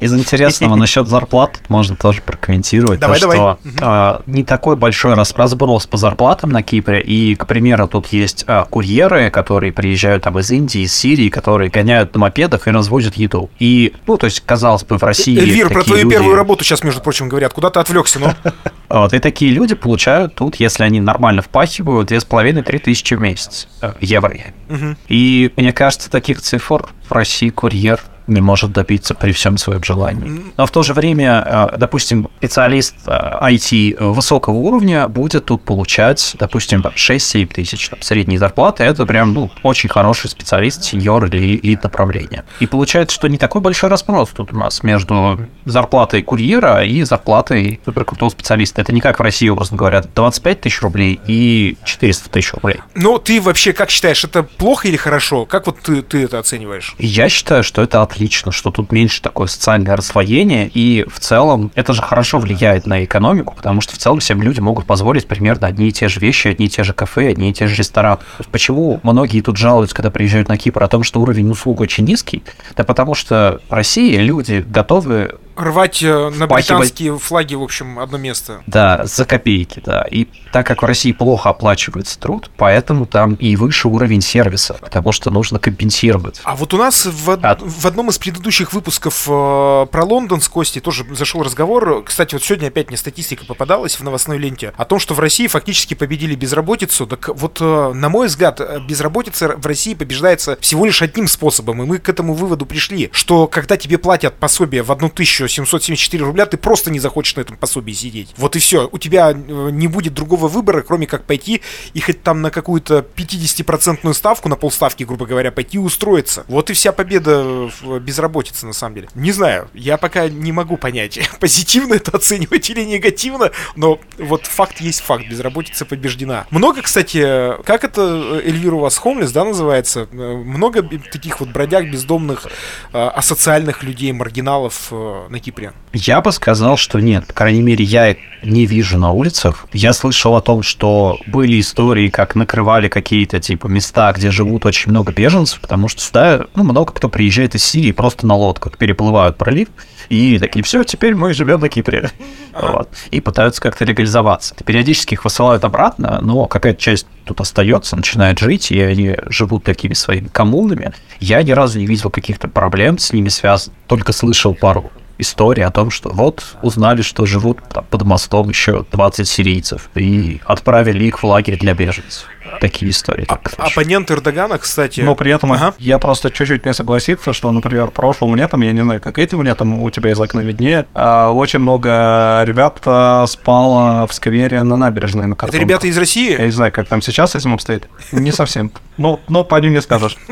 Из интересного насчет зарплат можно тоже прокомментировать. Давай, то, давай. Что, а, не такой большой разброс по зарплатам на Кипре. И, к примеру, тут есть а, курьеры, которые приезжают там из Индии, из Сирии, которые гоняют на мопедах и развозят еду. И, ну, то есть, казалось бы, в России... Эльвир, про твою люди... первую работу сейчас, между прочим, говорят. Куда ты отвлекся, ну? Вот, и такие люди получают тут, если они нормально впахивают, 2,5-3 тысячи в месяц. Э, евро. Угу. И мне кажется, таких цифр в России курьер может добиться при всем своем желании. Но в то же время, э, допустим, специалист IT э, высокого уровня будет тут получать, допустим, 6-7 тысяч там, средней зарплаты. Это прям ну, очень хороший специалист, сеньор или элит направления. И получается, что не такой большой разброс тут у нас между зарплатой курьера и зарплатой суперкрутого специалиста. Это не как в России, образно говоря, 25 тысяч рублей и 400 тысяч рублей. Ну, ты вообще как считаешь, это плохо или хорошо? Как вот ты, ты это оцениваешь? Я считаю, что это отлично, что тут меньше такое социальное расслоение, и в целом это же хорошо влияет на экономику, потому что в целом всем люди могут позволить примерно одни и те же вещи, одни и те же кафе, одни и те же рестораны. Почему многие тут жалуются, когда приезжают на Кипр, о том, что уровень услуг очень низкий? Да потому что в России люди готовы Рвать э, на британские флаги, в общем, одно место. Да, за копейки, да. И так как в России плохо оплачивается труд, поэтому там и выше уровень сервиса, потому что нужно компенсировать. А вот у нас в, од- в одном из предыдущих выпусков э, про Лондон с Костей тоже зашел разговор. Кстати, вот сегодня опять мне статистика попадалась в новостной ленте о том, что в России фактически победили безработицу. Так вот, э, на мой взгляд, э, безработица в России побеждается всего лишь одним способом. И мы к этому выводу пришли, что когда тебе платят пособие в 1774 рубля, ты просто не захочешь на этом пособии сидеть. Вот и все. У тебя э, не будет другого выбора, кроме как пойти и хоть там на какую-то 50% ставку, на полставки, грубо говоря, пойти устроиться. Вот и вся победа в безработице, на самом деле. Не знаю, я пока не могу понять, позитивно это оценивать или негативно, но вот факт есть факт, безработица побеждена. Много, кстати, как это, э, Эльвира, у вас хомлес, да, называется? Э, Много таких вот бродяг, бездомных, э, асоциальных людей, маргиналов на Кипре? Я бы сказал, что нет. По крайней мере, я не вижу на улицах. Я слышал о том, что были истории, как накрывали какие-то типа места, где живут очень много беженцев, потому что сюда ну, много кто приезжает из Сирии просто на лодках, переплывают пролив и такие, все, теперь мы живем на Кипре. Вот. И пытаются как-то легализоваться. Периодически их высылают обратно, но какая-то часть тут остается, начинает жить, и они живут такими своими коммунами. Я ни разу не видел каких-то проблем с ними связанных, только слышал пару истории о том, что вот узнали, что живут там, под мостом еще 20 сирийцев, и отправили их в лагерь для беженцев. Такие истории. слышал. Оппонент Эрдогана, кстати... Но при этом Ага. я просто чуть-чуть не согласиться, что, например, прошлым летом, я не знаю, как этим летом у тебя из окна виднее, а, очень много ребят а, спало в сквере на набережной на Это картонках. ребята из России? Я не знаю, как там сейчас с этим обстоит. Не совсем. Ну, но по ним не скажешь.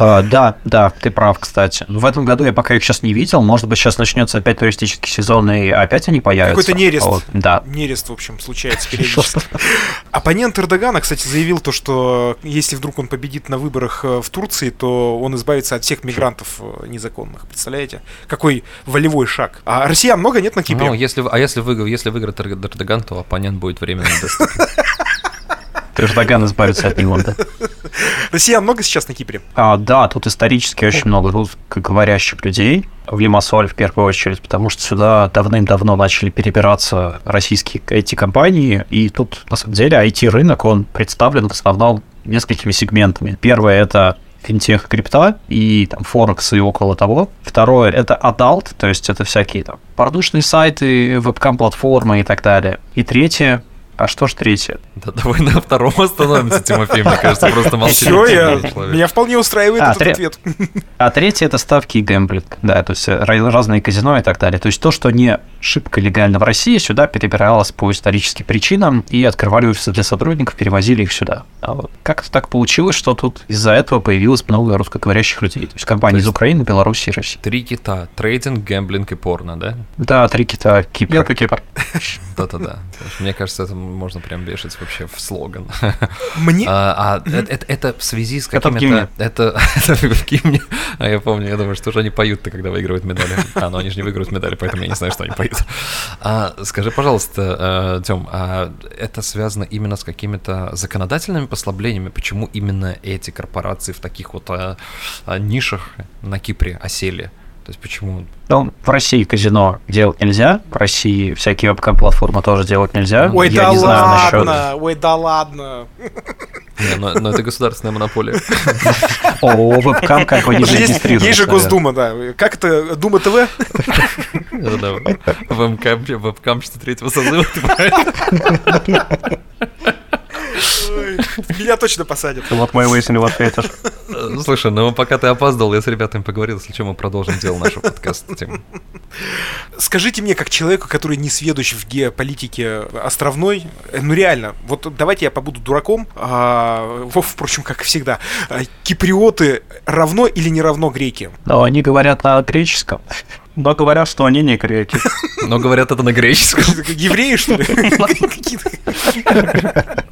А, да, да, ты прав, кстати. В этом году я пока их сейчас не видел. Может быть, сейчас начнется опять туристический сезон, и опять они появятся. Какой-то нерест. Да. Нерест, в общем, случается периодически. Оппонент Эрдогана, кстати, заявил то, что если вдруг он победит на выборах э, в Турции, то он избавится от всех мигрантов э, незаконных. Представляете? Какой волевой шаг. А россиян много нет на Кипре? Ну, если, а если, выиграет, если выиграет Эрдоган, то оппонент будет временно доступен. Эрдоган избавится от него, да. Россиян много сейчас на Кипре? А, да, тут исторически очень много русскоговорящих людей, в Лимассоль в первую очередь, потому что сюда давным-давно начали перебираться российские IT-компании, и тут, на самом деле, IT-рынок, он представлен в основном несколькими сегментами. Первое — это финтех крипта и там Форекс и около того. Второе — это adult, то есть это всякие там порнушные сайты, вебкам-платформы и так далее. И третье а что ж третье? Да давай на втором остановимся, Тимофей, мне кажется, просто молчит. Все, я, человек. меня вполне устраивает А, этот тре- ответ. А третье это ставки и гэмблинг, да, то есть э, ра- разные казино и так далее. То есть то, что не шибко легально в России, сюда перебиралось по историческим причинам и открывали офисы для сотрудников, перевозили их сюда. А вот как-то так получилось, что тут из-за этого появилось много русскоговорящих людей. То есть компании То есть- из Украины, Беларуси и России. Три кита. Трейдинг, гэмблинг и порно, да? Да, три кита, Кипр. Кипр. Да-да-да. Мне кажется, это можно прям вешать вообще в слоган. Мне... А, а это, это- это в связи с какими-то... Это, это в гимне. А я помню, я думаю, что же они поют-то, когда выигрывают медали. А, ну они же не выигрывают медали, поэтому я не знаю, что они поют. А, скажи, пожалуйста, Тем, а это связано именно с какими-то законодательными послаблениями? Почему именно эти корпорации в таких вот а, а, нишах на Кипре осели? То есть почему Ну, в России казино делать нельзя, в России всякие вебкам-платформы тоже делать нельзя. Ой, Я да не знаю ладно, насчет... ой, да ладно. Не, но, но это государственная монополия. О, вебкам как бы не что есть, зарегистрирован. есть же. Госдума, да. Как это? Дума ТВ? Вебкам 63-го созыва, ты правильно? Меня точно посадят. Вот выяснили в ответишь. Э, Слушай, ну пока ты опоздал, я с ребятами поговорил, если что, мы продолжим дело нашего подкаста. Тим. Скажите мне, как человеку, который не сведущ в геополитике островной, э, ну реально, вот давайте я побуду дураком, а, впрочем, как и всегда, а, киприоты равно или не равно греки? Но они говорят на греческом. Но говорят, что они не греки. Но говорят это на греческом. Евреи, что ли?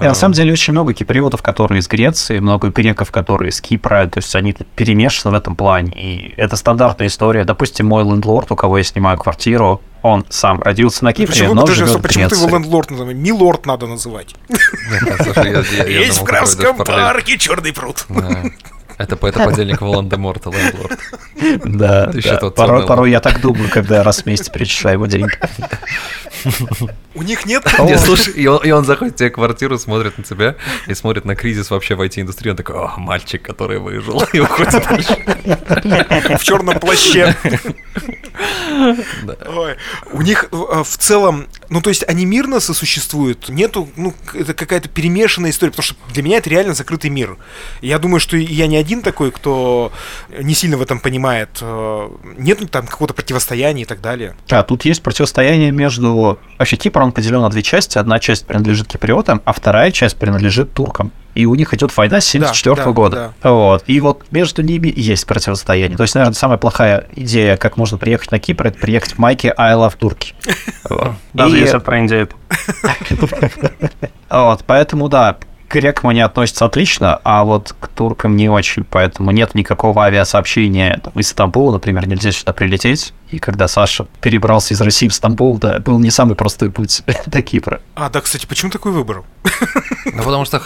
И на самом деле очень много киприотов, которые из Греции, много греков, которые из Кипра, то есть они перемешаны в этом плане. И это стандартная история. Допустим, мой лендлорд, у кого я снимаю квартиру, он сам родился на Кипре, Почему, но подожди, живет почему ты его лендлорд называешь? Милорд надо называть. Есть в параллель. парке черный пруд. Это, это подельник Волан-де-Морта, Лэндлорд. Да, Порой, порой я так думаю, когда раз в месяц перечисляю его деньги. У них нет... Не, слушай, и он, и он заходит в тебе квартиру, смотрит на тебя и смотрит на кризис вообще в IT-индустрии. Он такой, о, мальчик, который выжил, и уходит дальше. в черном плаще. У них э, в целом, ну то есть они мирно сосуществуют, нету, ну это какая-то перемешанная история, потому что для меня это реально закрытый мир. Я думаю, что я не один такой, кто не сильно в этом понимает. Э, Нет там какого-то противостояния и так далее. А тут есть противостояние между... Вообще Кипр, он поделен на две части. Одна часть принадлежит киприотам, а вторая часть принадлежит туркам. И у них идет война с 74 да, года. Вот. И вот между ними есть противостояние. То есть, наверное, самая плохая идея, как можно приехать на Кипр, это приехать в майке I love Турки. Вот. Даже если про индейку. Вот, поэтому да, к грекам они относятся отлично, а вот к туркам не очень, поэтому нет никакого авиасообщения там, из Стамбула, например, нельзя сюда прилететь. И когда Саша перебрался из России в Стамбул, да, был не самый простой путь до Кипра. А, да, кстати, почему такой выбор? Ну, потому что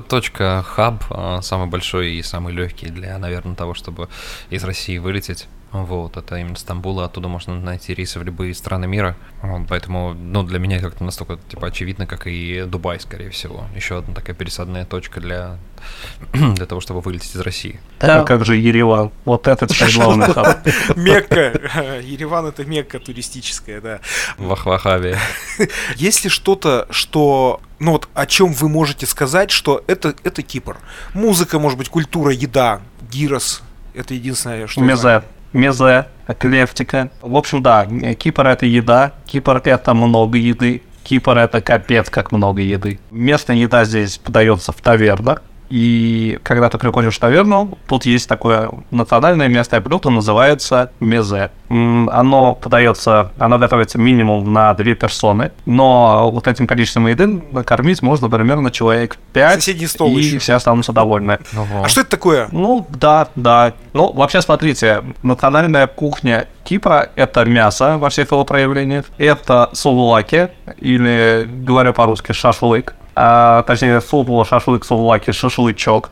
точка хаб а, самый большой и самый легкий для, наверное, того, чтобы из России вылететь. Вот, это именно Стамбул, и оттуда можно найти рейсы в любые страны мира. Вот, поэтому, ну, для меня как-то настолько, типа, очевидно, как и Дубай, скорее всего. Еще одна такая пересадная точка для, для того, чтобы вылететь из России. А как же Ереван? Вот это теперь главный хаб. Мекка. Ереван это Мекка туристическая, да. Вах-вахавия. Есть ли что-то, что, ну вот, о чем вы можете сказать, что это, это Кипр? Музыка, может быть, культура, еда, гирос. Это единственное, что. Мезе. Мезе, эклектика. В общем, да, Кипр это еда, Кипр это много еды, Кипр это капец как много еды. Местная еда здесь подается в тавернах, и когда ты приходишь в таверну, тут есть такое национальное местное блюдо, называется мезе. Оно подается, оно готовится минимум на две персоны, но вот этим количеством еды накормить можно примерно человек 5, Соседний стол и еще. все останутся довольны. А что это такое? Ну, да, да. Ну, вообще, смотрите, национальная кухня Кипра – это мясо во всех его проявлениях, это сувлаки, или, говоря по-русски, шашлык, а, точнее, сувла, шашлык, сувлаки, шашлычок.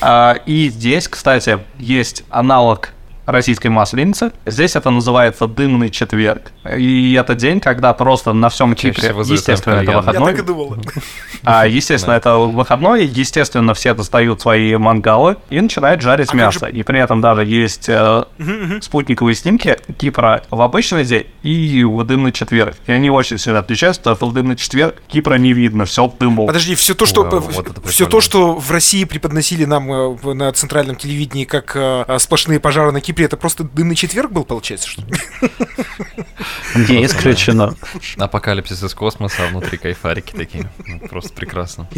А, и здесь, кстати, есть аналог российской масленицы. Здесь это называется дымный четверг. И это день, когда просто на всем Кипре, естественно, это кальян. Я выходной, так и думал. а, естественно, это выходной, естественно, все достают свои мангалы и начинают жарить А мясо. И при этом даже есть э, спутниковые снимки Кипра в обычный день и в дымный четверг. И они очень сильно отличаются, потому что в дымный четверг Кипра не видно, все в дыму. Подожди, все то, что Вау, вот все то, что в России преподносили нам э, в- на центральном телевидении как э, сплошные пожары на Кипре, это просто дымный четверг был, получается, что ли? Не исключено. Апокалипсис из космоса, а внутри кайфарики такие. Ну, Просто прекрасно.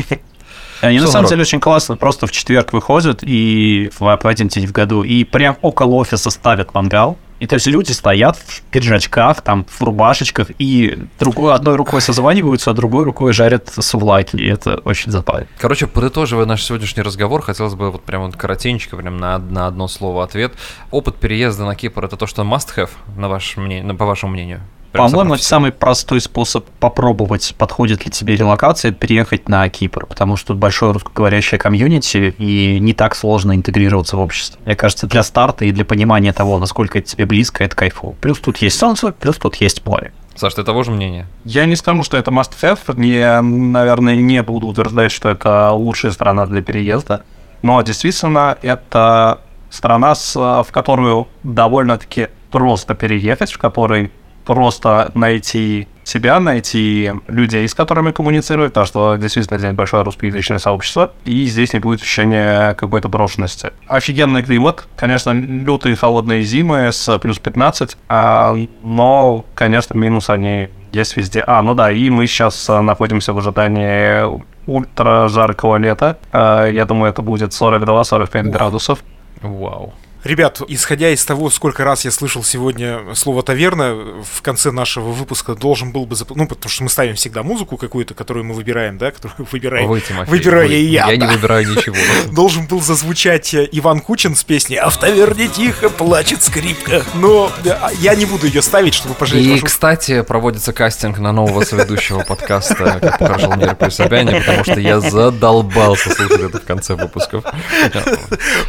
Они на Что, самом народ? деле очень классно. Просто в четверг выходят и в один день в году, и прям около офиса ставят мангал. И то есть люди стоят в пиджачках, там, в рубашечках, и другой, одной рукой созваниваются, а другой рукой жарят сувлаки. И это очень забавно. Короче, подытоживая наш сегодняшний разговор, хотелось бы вот прям вот коротенько, прям на, на одно слово ответ. Опыт переезда на Кипр это то, что must have, на ваше мнение, по вашему мнению? По-моему, самый простой способ попробовать, подходит ли тебе релокация, переехать на Кипр, потому что тут большое русскоговорящее комьюнити, и не так сложно интегрироваться в общество. Мне кажется, для старта и для понимания того, насколько это тебе близко, это кайфово. Плюс тут есть солнце, плюс тут есть море. Саш, ты того же мнения? Я не скажу, что это must have. Я, наверное, не буду утверждать, что это лучшая страна для переезда. Но действительно, это страна, в которую довольно-таки просто переехать, в которой просто найти себя, найти людей, с которыми коммуницировать, потому что действительно здесь большое русскоязычное сообщество, и здесь не будет ощущения какой-то брошенности. Офигенный климат, конечно, лютые холодные зимы с плюс 15, а, но, конечно, минус они есть везде. А, ну да, и мы сейчас а, находимся в ожидании ультра жаркого лета. А, я думаю, это будет 42-45 градусов. Вау. Ребят, исходя из того, сколько раз я слышал сегодня слово таверна, в конце нашего выпуска должен был бы... Зап... Ну, потому что мы ставим всегда музыку какую-то, которую мы выбираем, да, которую выбираем. Вы, Тимофей, Выбираю вы. я. Я не да. выбираю ничего. Должен был зазвучать э, Иван Кучин с песней «А в таверне тихо плачет скрипка». Но э, я не буду ее ставить, чтобы пожалеть И, вашу кстати, проводится кастинг на нового соведущего подкаста «Как прошел мир при Собяне», потому что я задолбался слушать это в конце выпусков.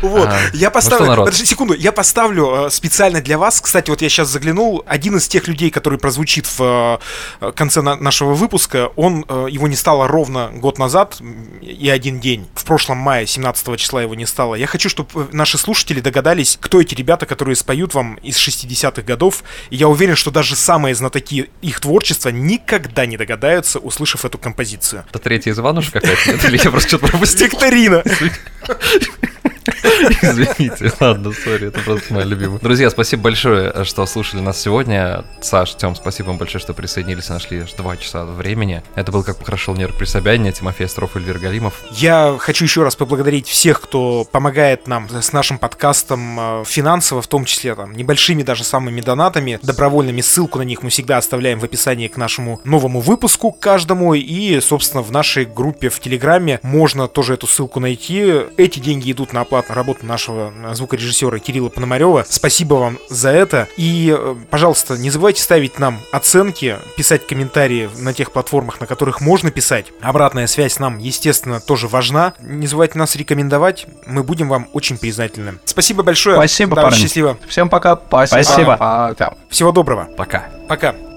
Вот, А, я ну народ? Подожди секунду, я поставлю э, специально для вас, кстати, вот я сейчас заглянул, один из тех людей, который прозвучит в э, конце на- нашего выпуска, он, э, его не стало ровно год назад и один день. В прошлом мае, 17 числа его не стало. Я хочу, чтобы наши слушатели догадались, кто эти ребята, которые споют вам из 60-х годов, и я уверен, что даже самые знатоки их творчества никогда не догадаются, услышав эту композицию. Это третья из Иванушек какая-то? Или я просто что-то пропустил? Викторина! Извините, ладно, сори, это просто моя любимая. Друзья, спасибо большое, что слушали нас сегодня. Саш, Тем, спасибо вам большое, что присоединились, нашли аж два часа времени. Это был «Как прошел Нерк при Собянине», Тимофей Остров, Эльвир Галимов. Я хочу еще раз поблагодарить всех, кто помогает нам с нашим подкастом э, финансово, в том числе там небольшими даже самыми донатами, добровольными. Ссылку на них мы всегда оставляем в описании к нашему новому выпуску каждому. И, собственно, в нашей группе в Телеграме можно тоже эту ссылку найти. Эти деньги идут на оплату работы нашего э, звукорежиссера Кирилла Пономарева. Спасибо вам за это. И, э, пожалуйста, не забывайте ставить нам оценки, писать комментарии на тех платформах, на которых можно писать. Обратная связь нам, естественно, тоже важна. Не забывайте нас рекомендовать. Мы будем вам очень признательны. Спасибо большое. Спасибо, Да, парни. счастливо. Всем пока. Спасибо. Спасибо. Всего доброго. Пока. Пока.